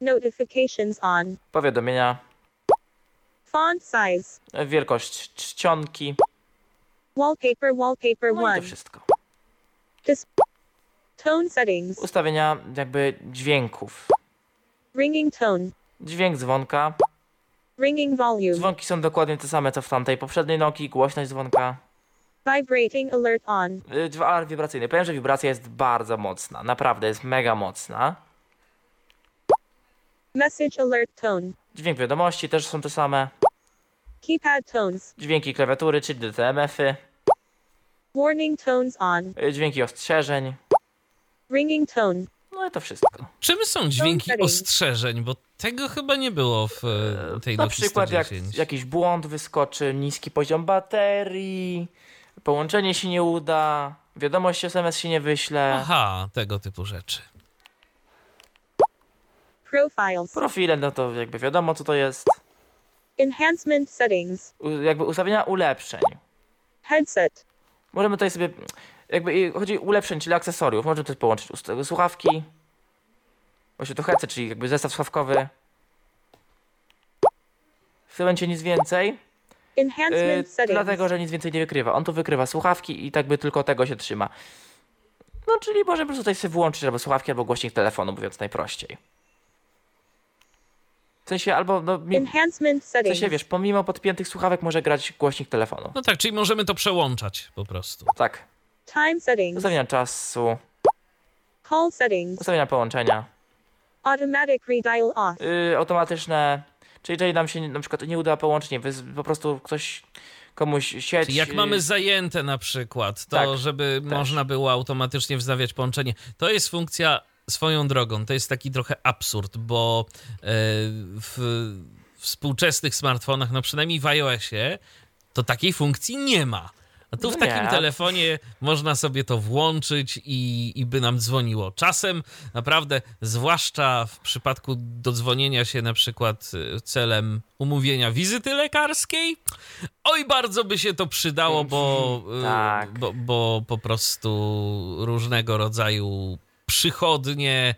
Notifications on. Powiadomienia, Font size. y, wielkość czcionki. Wallpaper wallpaper No i to 1. wszystko. Dis- tone settings. Ustawienia jakby dźwięków. Ringing tone. Dźwięk dzwonka. Ringing volume. Dzwonki są dokładnie te same co w tamtej poprzedniej Nokii. Głośność dzwonka. Vibrating alert on. Y, dwa- Alarm wibracyjny. Powiem, że wibracja jest bardzo mocna. Naprawdę jest mega mocna. Message alert tone. Dźwięk wiadomości też są te same. Keypad tones. Dźwięki klawiatury, czyli DTMF-y. Warning tones on. y, Dźwięki ostrzeżeń. Ringing tone. No i to wszystko. Czym są dźwięki ostrzeżeń? Bo tego chyba nie było w e, tej Na przykład jak 110. jakiś błąd wyskoczy, niski poziom baterii, połączenie się nie uda, wiadomość SMS się nie wyśle, Aha, tego typu rzeczy. Profiles. profile, no to jakby wiadomo co to jest. Enhancement settings. U, jakby ustawienia ulepszeń. Headset. Możemy tutaj sobie, jakby i chodzi o ulepszeń, czyli akcesoriów. Możemy tutaj połączyć słuchawki. Właśnie to headset, czyli jakby zestaw słuchawkowy. W tym momencie nic więcej. Enhancement settings. dlatego, że nic więcej nie wykrywa. On tu wykrywa słuchawki i tak by tylko tego się trzyma. No, czyli możemy po prostu tutaj sobie włączyć albo słuchawki, albo głośnik telefonu, mówiąc najprościej. W sensie, albo, no, mi, Enhancement w settings. sensie, wiesz, pomimo podpiętych słuchawek może grać głośnik telefonu. No tak, czyli możemy to przełączać po prostu. Tak. Time settings. Ustawienia czasu, Call settings. ustawienia połączenia. Automatic redial off. Yy, automatyczne, czyli jeżeli nam się na przykład nie uda połączyć, nie, wys- po prostu ktoś komuś sieć... Czyli jak yy, mamy zajęte na przykład, to Tak, żeby też. można było automatycznie wznawiać połączenie. To jest funkcja swoją drogą. To jest taki trochę absurd, bo e, w współczesnych smartfonach, no przynajmniej w iOSie, to takiej funkcji nie ma. A tu w No takim nie. telefonie można sobie to włączyć i, i by nam dzwoniło. Czasem naprawdę, zwłaszcza w przypadku dodzwonienia się na przykład y, celem umówienia wizyty lekarskiej, oj bardzo by się to przydało, bo, y, Tak. bo, bo po prostu różnego rodzaju przychodnie,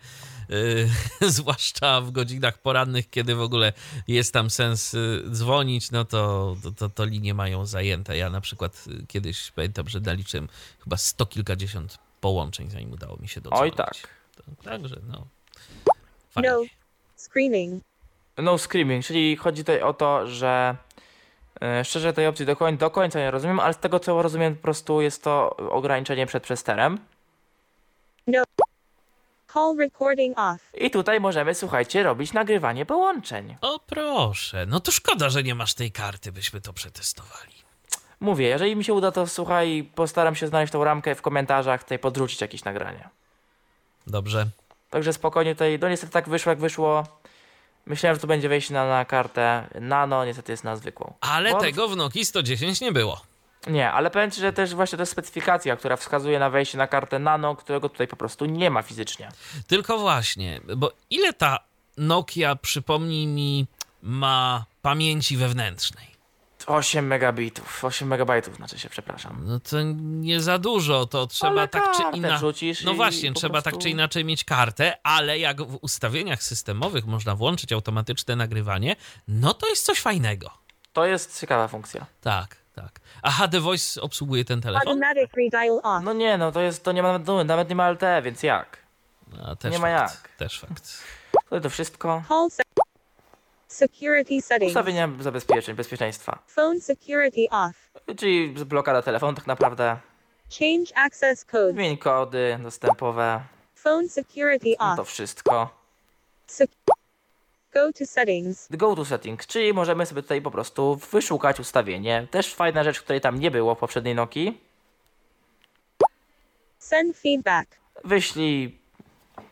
zwłaszcza w godzinach porannych, kiedy w ogóle jest tam sens y, dzwonić, no to, to, to, to linie mają zajęte. Ja na przykład y, kiedyś pamiętam, że naliczyłem chyba sto kilkadziesiąt połączeń, zanim udało mi się dodzwonić. Oj tak. Także no. Fajnie. No. Screening. No screaming, czyli chodzi tutaj o to, że szczerze tej opcji do końca, do końca nie rozumiem, ale z tego co rozumiem po prostu jest to ograniczenie przed przesterem. Call recording off. I tutaj możemy, słuchajcie, robić nagrywanie połączeń. O proszę, no to szkoda, że nie masz tej karty, byśmy to przetestowali. Mówię, jeżeli mi się uda, to słuchaj, postaram się znaleźć tą ramkę w komentarzach, tutaj podrzucić jakieś nagranie. Dobrze. Także spokojnie tutaj, no niestety tak wyszło jak wyszło. Myślałem, że to będzie wejście na, na kartę nano, niestety jest na zwykłą. Ale Bo- tego w Nokii 110 nie było. Nie, ale powiem ci, że też właśnie jest specyfikacja, która wskazuje na wejście na kartę nano, którego tutaj po prostu nie ma fizycznie. Tylko właśnie, bo ile ta Nokia, przypomnij mi, ma pamięci wewnętrznej? 8 megabitów, 8 megabajtów znaczy się, przepraszam. No to nie za dużo, to trzeba Ale tak czy inaczej. No właśnie, trzeba tak prostu- czy inaczej mieć kartę, ale jak w ustawieniach systemowych można włączyć automatyczne nagrywanie, no to jest coś fajnego. To jest ciekawa funkcja. Tak, tak. A HD Voice obsługuje ten telefon? Off. No nie, no to jest, to nie ma, no, nawet nie ma LTE, więc jak? A, też nie ma fakt, jak. Też fakt. To to wszystko. Security settings. Ustawienia zabezpieczeń, bezpieczeństwa. Phone security off. Czyli blokada telefonu tak naprawdę. Change access code. Zmień kody dostępowe. Phone security No to off. wszystko. Sec- Go to settings. Go to settings, czyli możemy sobie tutaj po prostu wyszukać ustawienie. Też fajna rzecz, której tam nie było w poprzedniej Nokii. Send feedback. Wyślij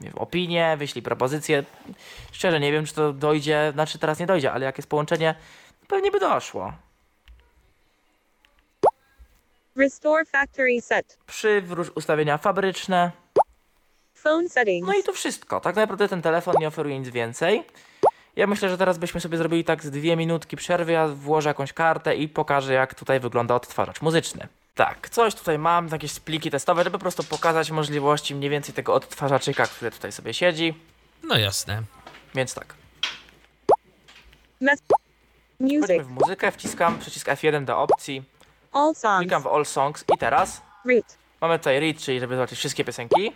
nie wiem, opinię, wyślij propozycję. Szczerze nie wiem, czy to dojdzie, znaczy teraz nie dojdzie, ale jak jest połączenie, pewnie by doszło. Restore factory set. Przywróć ustawienia fabryczne. Phone settings. No i to wszystko. Tak naprawdę ten telefon nie oferuje nic więcej. Ja myślę, że teraz byśmy sobie zrobili tak z dwie minutki przerwy, ja włożę jakąś kartę i pokażę, jak tutaj wygląda odtwarzacz muzyczny. Tak, coś tutaj mam, jakieś pliki testowe, żeby po prostu pokazać możliwości mniej więcej tego odtwarzaczyka, który tutaj sobie siedzi. No jasne. Więc tak, music. chodźmy w muzykę, wciskam przycisk F1 do opcji, All songs. klikam w All Songs i teraz Root. mamy tutaj read, czyli żeby zobaczyć wszystkie piosenki.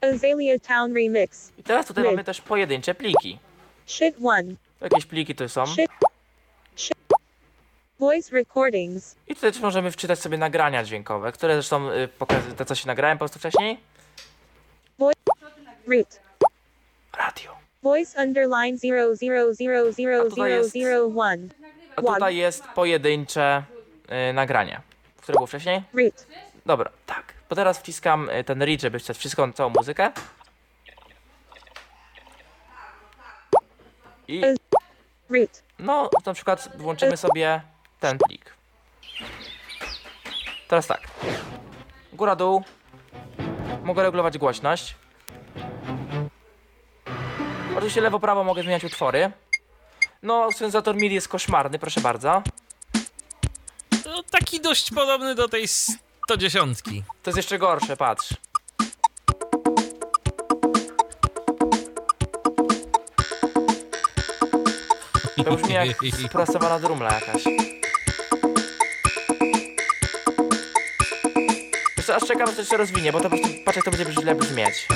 Azalea Town remix. I teraz tutaj Read. mamy też pojedyncze pliki. Shit. Jakieś pliki tu są. Shit. Shit. Voice recordings. I tutaj też możemy wczytać sobie nagrania dźwiękowe, które zresztą y, pokazują co się nagrałem po prostu wcześniej. Root. Radio. Voice underline zero zero zero zero A tutaj jest- zero one. A tutaj jest pojedyncze y, nagranie, które było wcześniej. Root. Dobra, tak. Bo teraz wciskam y, ten read, żeby wczytać wszystką, całą muzykę. I no, na przykład włączymy sobie ten plik. Teraz tak. Góra, dół. Mogę regulować głośność. Oczywiście lewo, prawo mogę zmieniać utwory. No, sensator MIDI jest koszmarny, proszę bardzo. No, taki dość podobny do tej 110. To jest jeszcze gorsze, patrz. To brzmi jak sprasowana drumla jakaś. Jeszcze aż czekam, aż to się rozwinie, bo to po prostu, patrz jak to będzie źle brzmieć.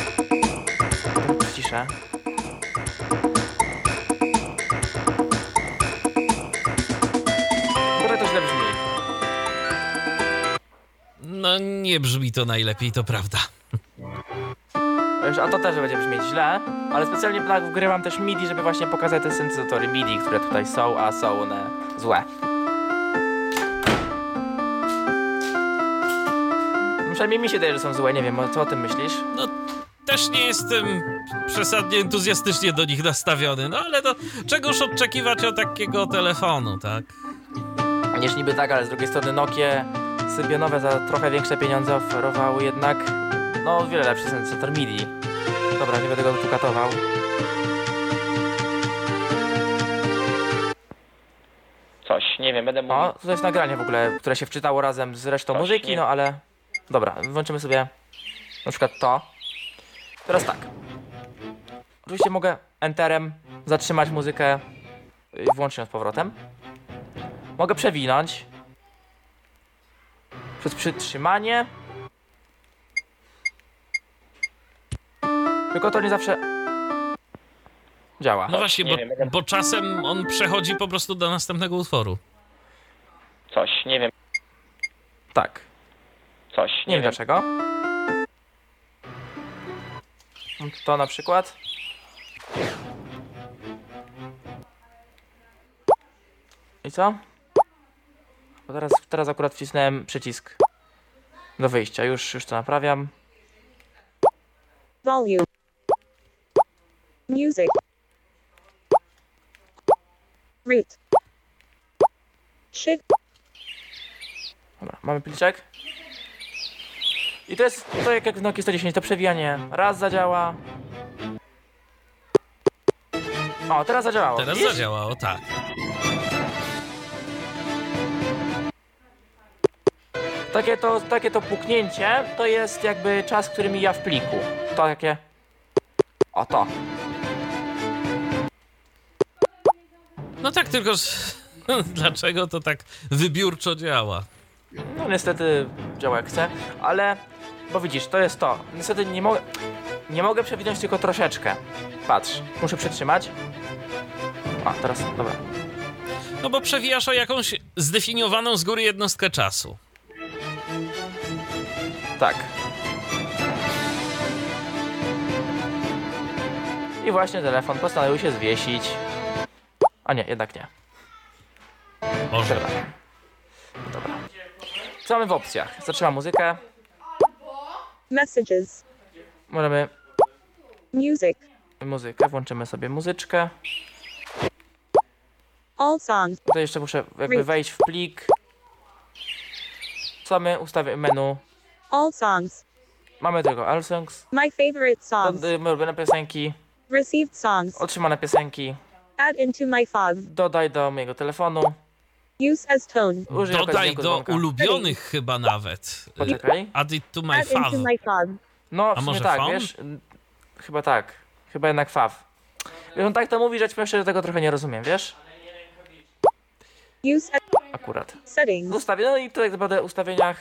To Ciszę. To źle brzmi. No nie brzmi to najlepiej, to prawda. Wiesz, A to też będzie brzmieć źle, ale specjalnie tak wgrywam też MIDI, żeby właśnie pokazać te syntezatory MIDI, które tutaj są, a są one złe. No, Przynajmniej mi się daje, że są złe, nie wiem, co o tym myślisz? No też nie jestem przesadnie entuzjastycznie do nich nastawiony, no ale to czegoż oczekiwać od takiego telefonu, tak? Niż niby tak, ale z drugiej strony Nokie Sybionowe za trochę większe pieniądze oferowały jednak, no, o wiele lepszy syntezator MIDI. Dobra, nie będę go tu katował. Coś, nie wiem, będę mówił. O, tutaj jest nagranie w ogóle, które się wczytało razem z resztą Właśnie. muzyki, no ale... Dobra, włączymy sobie na przykład to. Teraz tak. Oczywiście mogę Enterem zatrzymać muzykę i włączyć ją z powrotem. Mogę przewinąć. Przez przytrzymanie. Tylko to nie zawsze działa. No właśnie, nie bo, wiem, bo czasem on przechodzi po prostu do następnego utworu. Coś, nie wiem, Tak. coś, Nie wiem dlaczego. To na przykład. I co? Bo teraz, teraz akurat wcisnąłem przycisk do wyjścia. Już, już to naprawiam. Volume. Music. Root. Shift. Dobra, mamy pliczek. I to jest to jak, jak w Nokia 110, to przewijanie. Raz zadziała. O, teraz zadziałało. Teraz widzisz? zadziałało, tak. Takie to, takie to puknięcie to jest jakby czas, który mija w pliku. To takie. O to. No tak, tylko dlaczego to tak wybiórczo działa? No niestety działa jak chce, ale. Bo widzisz, to jest to. Niestety nie mogę. Nie mogę przewinąć tylko troszeczkę. Patrz, muszę przytrzymać. A, teraz, dobra. No bo przewijasz o jakąś zdefiniowaną z góry jednostkę czasu. Tak. I właśnie telefon postanowił się zwiesić. A nie, jednak nie. Może. Dobra. Dobra. Co mamy w opcjach? Zatrzymam muzykę. Messages. Możemy Music. muzykę, włączymy sobie muzyczkę. All songs. Tutaj jeszcze muszę jakby wejść w plik. Co my ustawiamy menu? All songs. Mamy tylko all songs, My favorite songs. ulubione piosenki, Received songs. otrzymane piosenki, Add into my dodaj do mojego telefonu, Use as tone. użyj Dodaj do dzwonka. ulubionych chyba nawet. Poczekaj. Add it to my fav. No, A w sumie może tak, phone? wiesz? Chyba tak. Chyba jednak faw. Wiesz, on tak to mówi, że ci szczerze, tego trochę nie rozumiem, wiesz? Use Akurat. settings. Ustawię, no i tutaj naprawdę ustawieniach,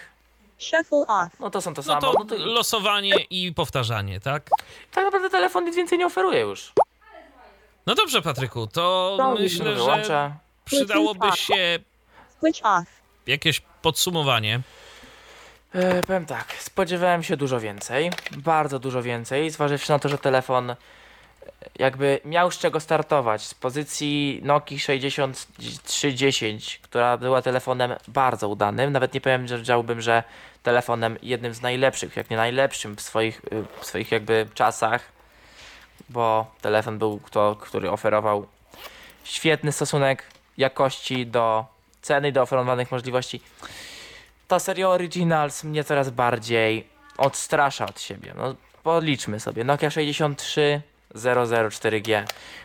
Shuffle off. no to są to No samo. to No to losowanie i powtarzanie, tak? tak naprawdę telefon nic więcej nie oferuje już. No dobrze, Patryku, to myślę, że Wyłączę. przydałoby się Switch off. jakieś podsumowanie. E, powiem tak, spodziewałem się dużo więcej, bardzo dużo więcej, zważywszy na to, że telefon e, jakby miał z czego startować, z pozycji Nokia 6310, która była telefonem bardzo udanym, nawet nie powiem, że powiedziałbym, że telefonem jednym z najlepszych, jak nie najlepszym w swoich, y, w swoich jakby czasach, bo telefon był to, który oferował świetny stosunek jakości do ceny i do oferowanych możliwości ta seria Originals mnie coraz bardziej odstrasza od siebie. No, podliczmy sobie. Nokia 63004G,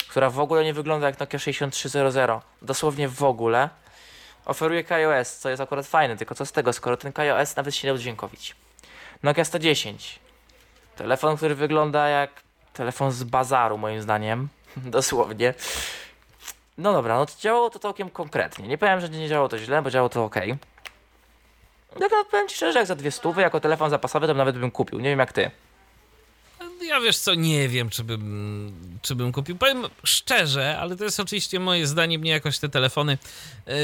która w ogóle nie wygląda jak Nokia 6300. Dosłownie w ogóle. Oferuje KaiOS, co jest akurat fajne, tylko co z tego, skoro ten KaiOS nawet się nie da udźwiękowić. Nokia 110. Telefon, który wygląda jak telefon z bazaru, moim zdaniem. Dosłownie. No dobra, no to działało to całkiem konkretnie. Nie powiem, że nie działało to źle, bo działało to ok. No, powiem ci szczerze, jak za dwie stówy jako telefon zapasowy, to nawet bym kupił. Nie wiem jak ty. Ja wiesz co, nie wiem, czy bym, czy bym kupił. Powiem szczerze, ale to jest oczywiście moje zdanie, mnie jakoś te telefony. Yy,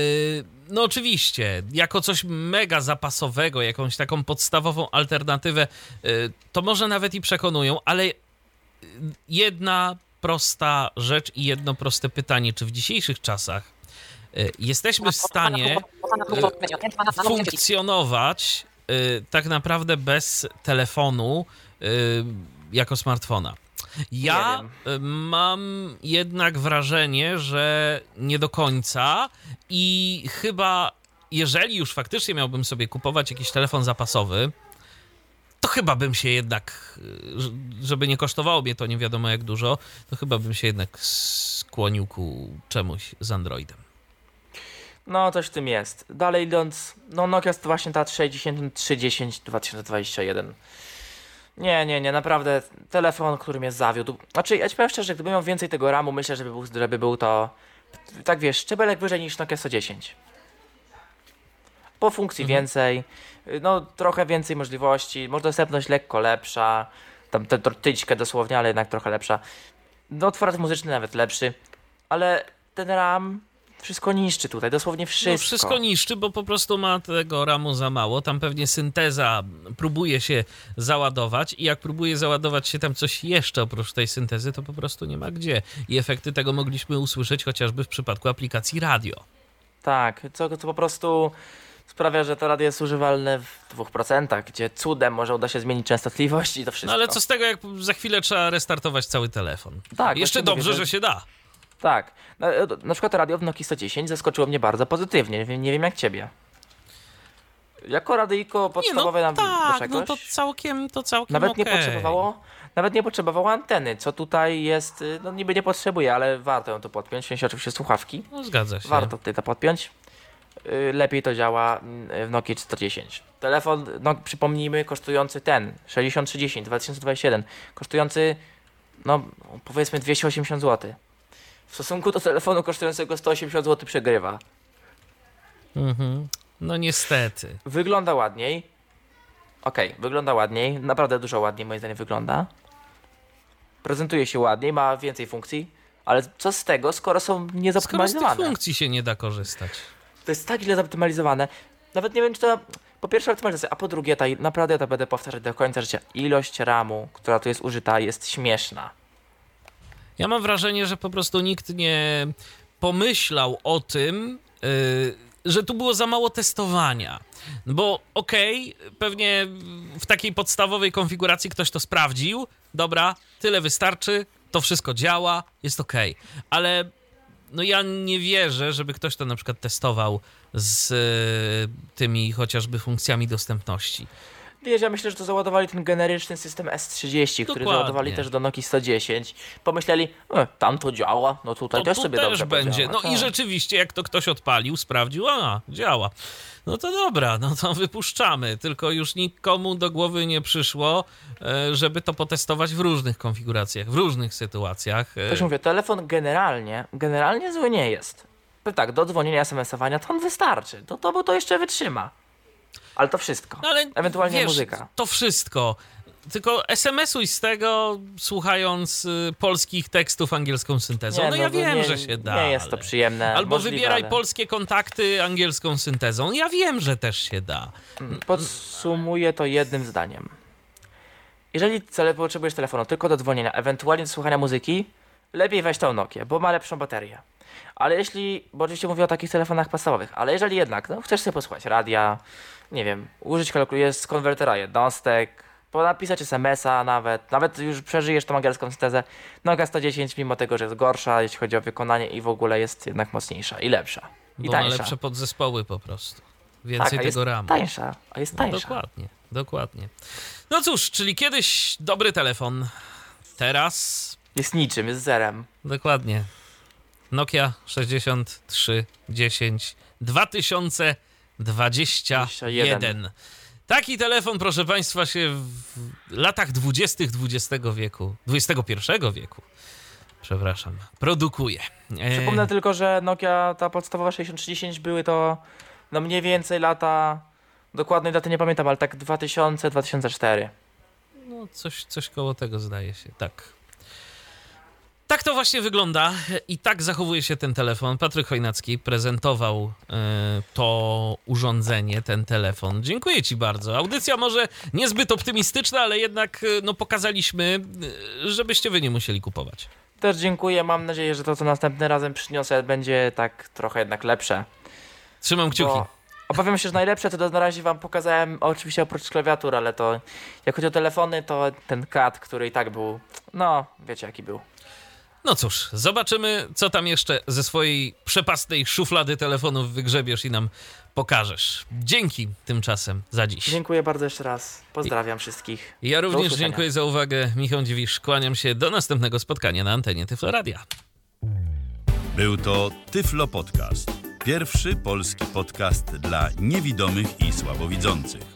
no oczywiście, jako coś mega zapasowego, jakąś taką podstawową alternatywę, yy, to może nawet i przekonują, ale jedna prosta rzecz i jedno proste pytanie, czy w dzisiejszych czasach yy, jesteśmy w stanie funkcjonować tak naprawdę bez telefonu yy, jako smartfona. Ja y, mam jednak wrażenie, że nie do końca i chyba jeżeli już faktycznie miałbym sobie kupować jakiś telefon zapasowy, to chyba bym się jednak, ż- żeby nie kosztowało mnie to nie wiadomo jak dużo, to chyba bym się jednak skłonił ku czemuś z Androidem. No, coś w tym jest. Dalej idąc, no Nokia to właśnie ta 6310 2021. Nie, nie, nie, naprawdę telefon, który mnie zawiódł. Znaczy, ja ci powiem szczerze, gdybym miał więcej tego RAMu, myślę, żeby był, żeby był to, tak wiesz, szczebelek wyżej niż Nokia 110. Po funkcji Mhm. więcej, no trochę więcej możliwości, może dostępność lekko lepsza, tam tę tyćkę dosłownie, ale jednak trochę lepsza. No otwarty muzyczny nawet lepszy, ale ten RAM wszystko niszczy tutaj, dosłownie wszystko. No wszystko niszczy, bo po prostu ma tego ramu za mało. Tam pewnie synteza próbuje się załadować i jak próbuje załadować się tam coś jeszcze oprócz tej syntezy, to po prostu nie ma gdzie. I efekty tego mogliśmy usłyszeć chociażby w przypadku aplikacji radio. Tak, co, co po prostu sprawia, że to radio jest używalne w 2%, gdzie cudem może uda się zmienić częstotliwość i to wszystko. No ale co z tego, jak za chwilę trzeba restartować cały telefon? Tak, Jeszcze dobrze, mówię, że się da. Tak. Na, na przykład radio w Nokia 110 zaskoczyło mnie bardzo pozytywnie. Nie wiem, nie wiem jak ciebie. Jako radyjko Nie, no podstawowe na do tak, czegoś, no to całkiem, to całkiem nawet nie okej. potrzebowało nawet nie potrzebowało anteny, co tutaj jest, y, no niby nie potrzebuje, ale warto ją tu podpiąć, w sensie oczywiście słuchawki. No zgadza się. Warto tutaj to podpiąć. Y, Lepiej to działa mm, w Nokia 110. Telefon, no przypomnijmy, kosztujący ten 6310 2021, kosztujący no powiedzmy 280 zł. W stosunku do telefonu kosztującego 180 zł przegrywa. Mhm. No niestety. Wygląda ładniej. Okej, wygląda ładniej, naprawdę dużo ładniej moim zdaniem wygląda. Prezentuje się ładniej, ma więcej funkcji, ale co z tego, skoro są Skoro z tych niezoptymalizowane? funkcji się nie da korzystać. To jest tak źle zoptymalizowane. Nawet nie wiem, czy to. Po pierwsze, optymalizacja, a po drugie, ta, naprawdę to będę powtarzać do końca życia. Ilość ramu, która tu jest użyta, jest śmieszna. Ja mam wrażenie, że po prostu nikt nie pomyślał o tym, yy, że tu było za mało testowania. Bo okej, pewnie w takiej podstawowej konfiguracji ktoś to sprawdził, dobra, tyle wystarczy, to wszystko działa, jest okej. Ale no ja nie wierzę, żeby ktoś to na przykład testował z y, tymi chociażby funkcjami dostępności. Wiesz, ja myślę, że to załadowali ten generyczny system S30, który Dokładnie. załadowali też do Nokia 110. Pomyśleli, e, tam to działa, no tutaj To też tu sobie też dobrze będzie. podziała. No i Tak. rzeczywiście, jak to ktoś odpalił, sprawdził, a działa. No to dobra, no to wypuszczamy. Tylko już nikomu do głowy nie przyszło, e, żeby to potestować w różnych konfiguracjach, w różnych sytuacjach. E, Też mówię, telefon generalnie, generalnie zły nie jest. No tak, do dzwonienia, SMS-owania to on wystarczy. To, to, bo to jeszcze wytrzyma. Ale to wszystko. No ale Ewentualnie wiesz, muzyka. To wszystko. Tylko SMS-uj z tego, słuchając y, polskich tekstów angielską syntezą. Nie, no, ja to wiem, nie, że się da. Nie jest to przyjemne. Albo możliwe, wybieraj ale- polskie kontakty angielską syntezą. Ja wiem, że też się da. Podsumuję to jednym zdaniem. Jeżeli cele potrzebujesz telefonu tylko do dzwonienia, ewentualnie do słuchania muzyki, lepiej weź tą Nokię, bo ma lepszą baterię. Ale jeśli, bo oczywiście mówię o takich telefonach podstawowych, ale jeżeli jednak no, chcesz sobie posłuchać radia, nie wiem, użyć kalkulatora z konwertera jednostek, napisać SMS-a nawet, nawet już przeżyjesz tą angielską syntezę, Nokia 110 mimo tego, że jest gorsza, jeśli chodzi o wykonanie i w ogóle jest jednak mocniejsza i lepsza. I Bo ma tańsza. lepsze podzespoły po prostu. Więcej tak, tego ramu. tańsza, a jest No, tańsza. dokładnie, dokładnie. No cóż, czyli kiedyś dobry telefon, teraz Jest niczym, jest zerem. dokładnie. Nokia 6310 2021. Taki telefon, proszę Państwa, się w latach 20. XX wieku, XXI wieku, przepraszam, produkuje. E, Przypomnę tylko, że Nokia, ta podstawowa 6310 były to no mniej więcej lata, dokładnej daty nie pamiętam, ale tak 2000-2004. No, coś, coś koło tego zdaje się, tak. Tak to właśnie wygląda i tak zachowuje się ten telefon. Patryk Chojnacki prezentował e, to urządzenie, ten telefon. Dziękuję Ci bardzo. Audycja może niezbyt optymistyczna, ale jednak e, no, pokazaliśmy, e, żebyście Wy nie musieli kupować. Też dziękuję, mam nadzieję, że to co następnym razem przyniosę będzie tak trochę jednak lepsze. Trzymam kciuki. Bo obawiam się, że najlepsze to na razie wam pokazałem oczywiście oprócz klawiatur, ale to jak chodzi o telefony, to ten kat, który i tak był, no wiecie jaki był. No cóż, zobaczymy, co tam jeszcze ze swojej przepastnej szuflady telefonów wygrzebiesz i nam pokażesz. Dzięki tymczasem za dziś. Dziękuję bardzo jeszcze raz, pozdrawiam wszystkich. Ja również dziękuję za uwagę. Michał Dziwisz, kłaniam się do następnego spotkania na antenie Tyfloradia. Był to Tyflo Podcast. Pierwszy polski podcast dla niewidomych i słabowidzących.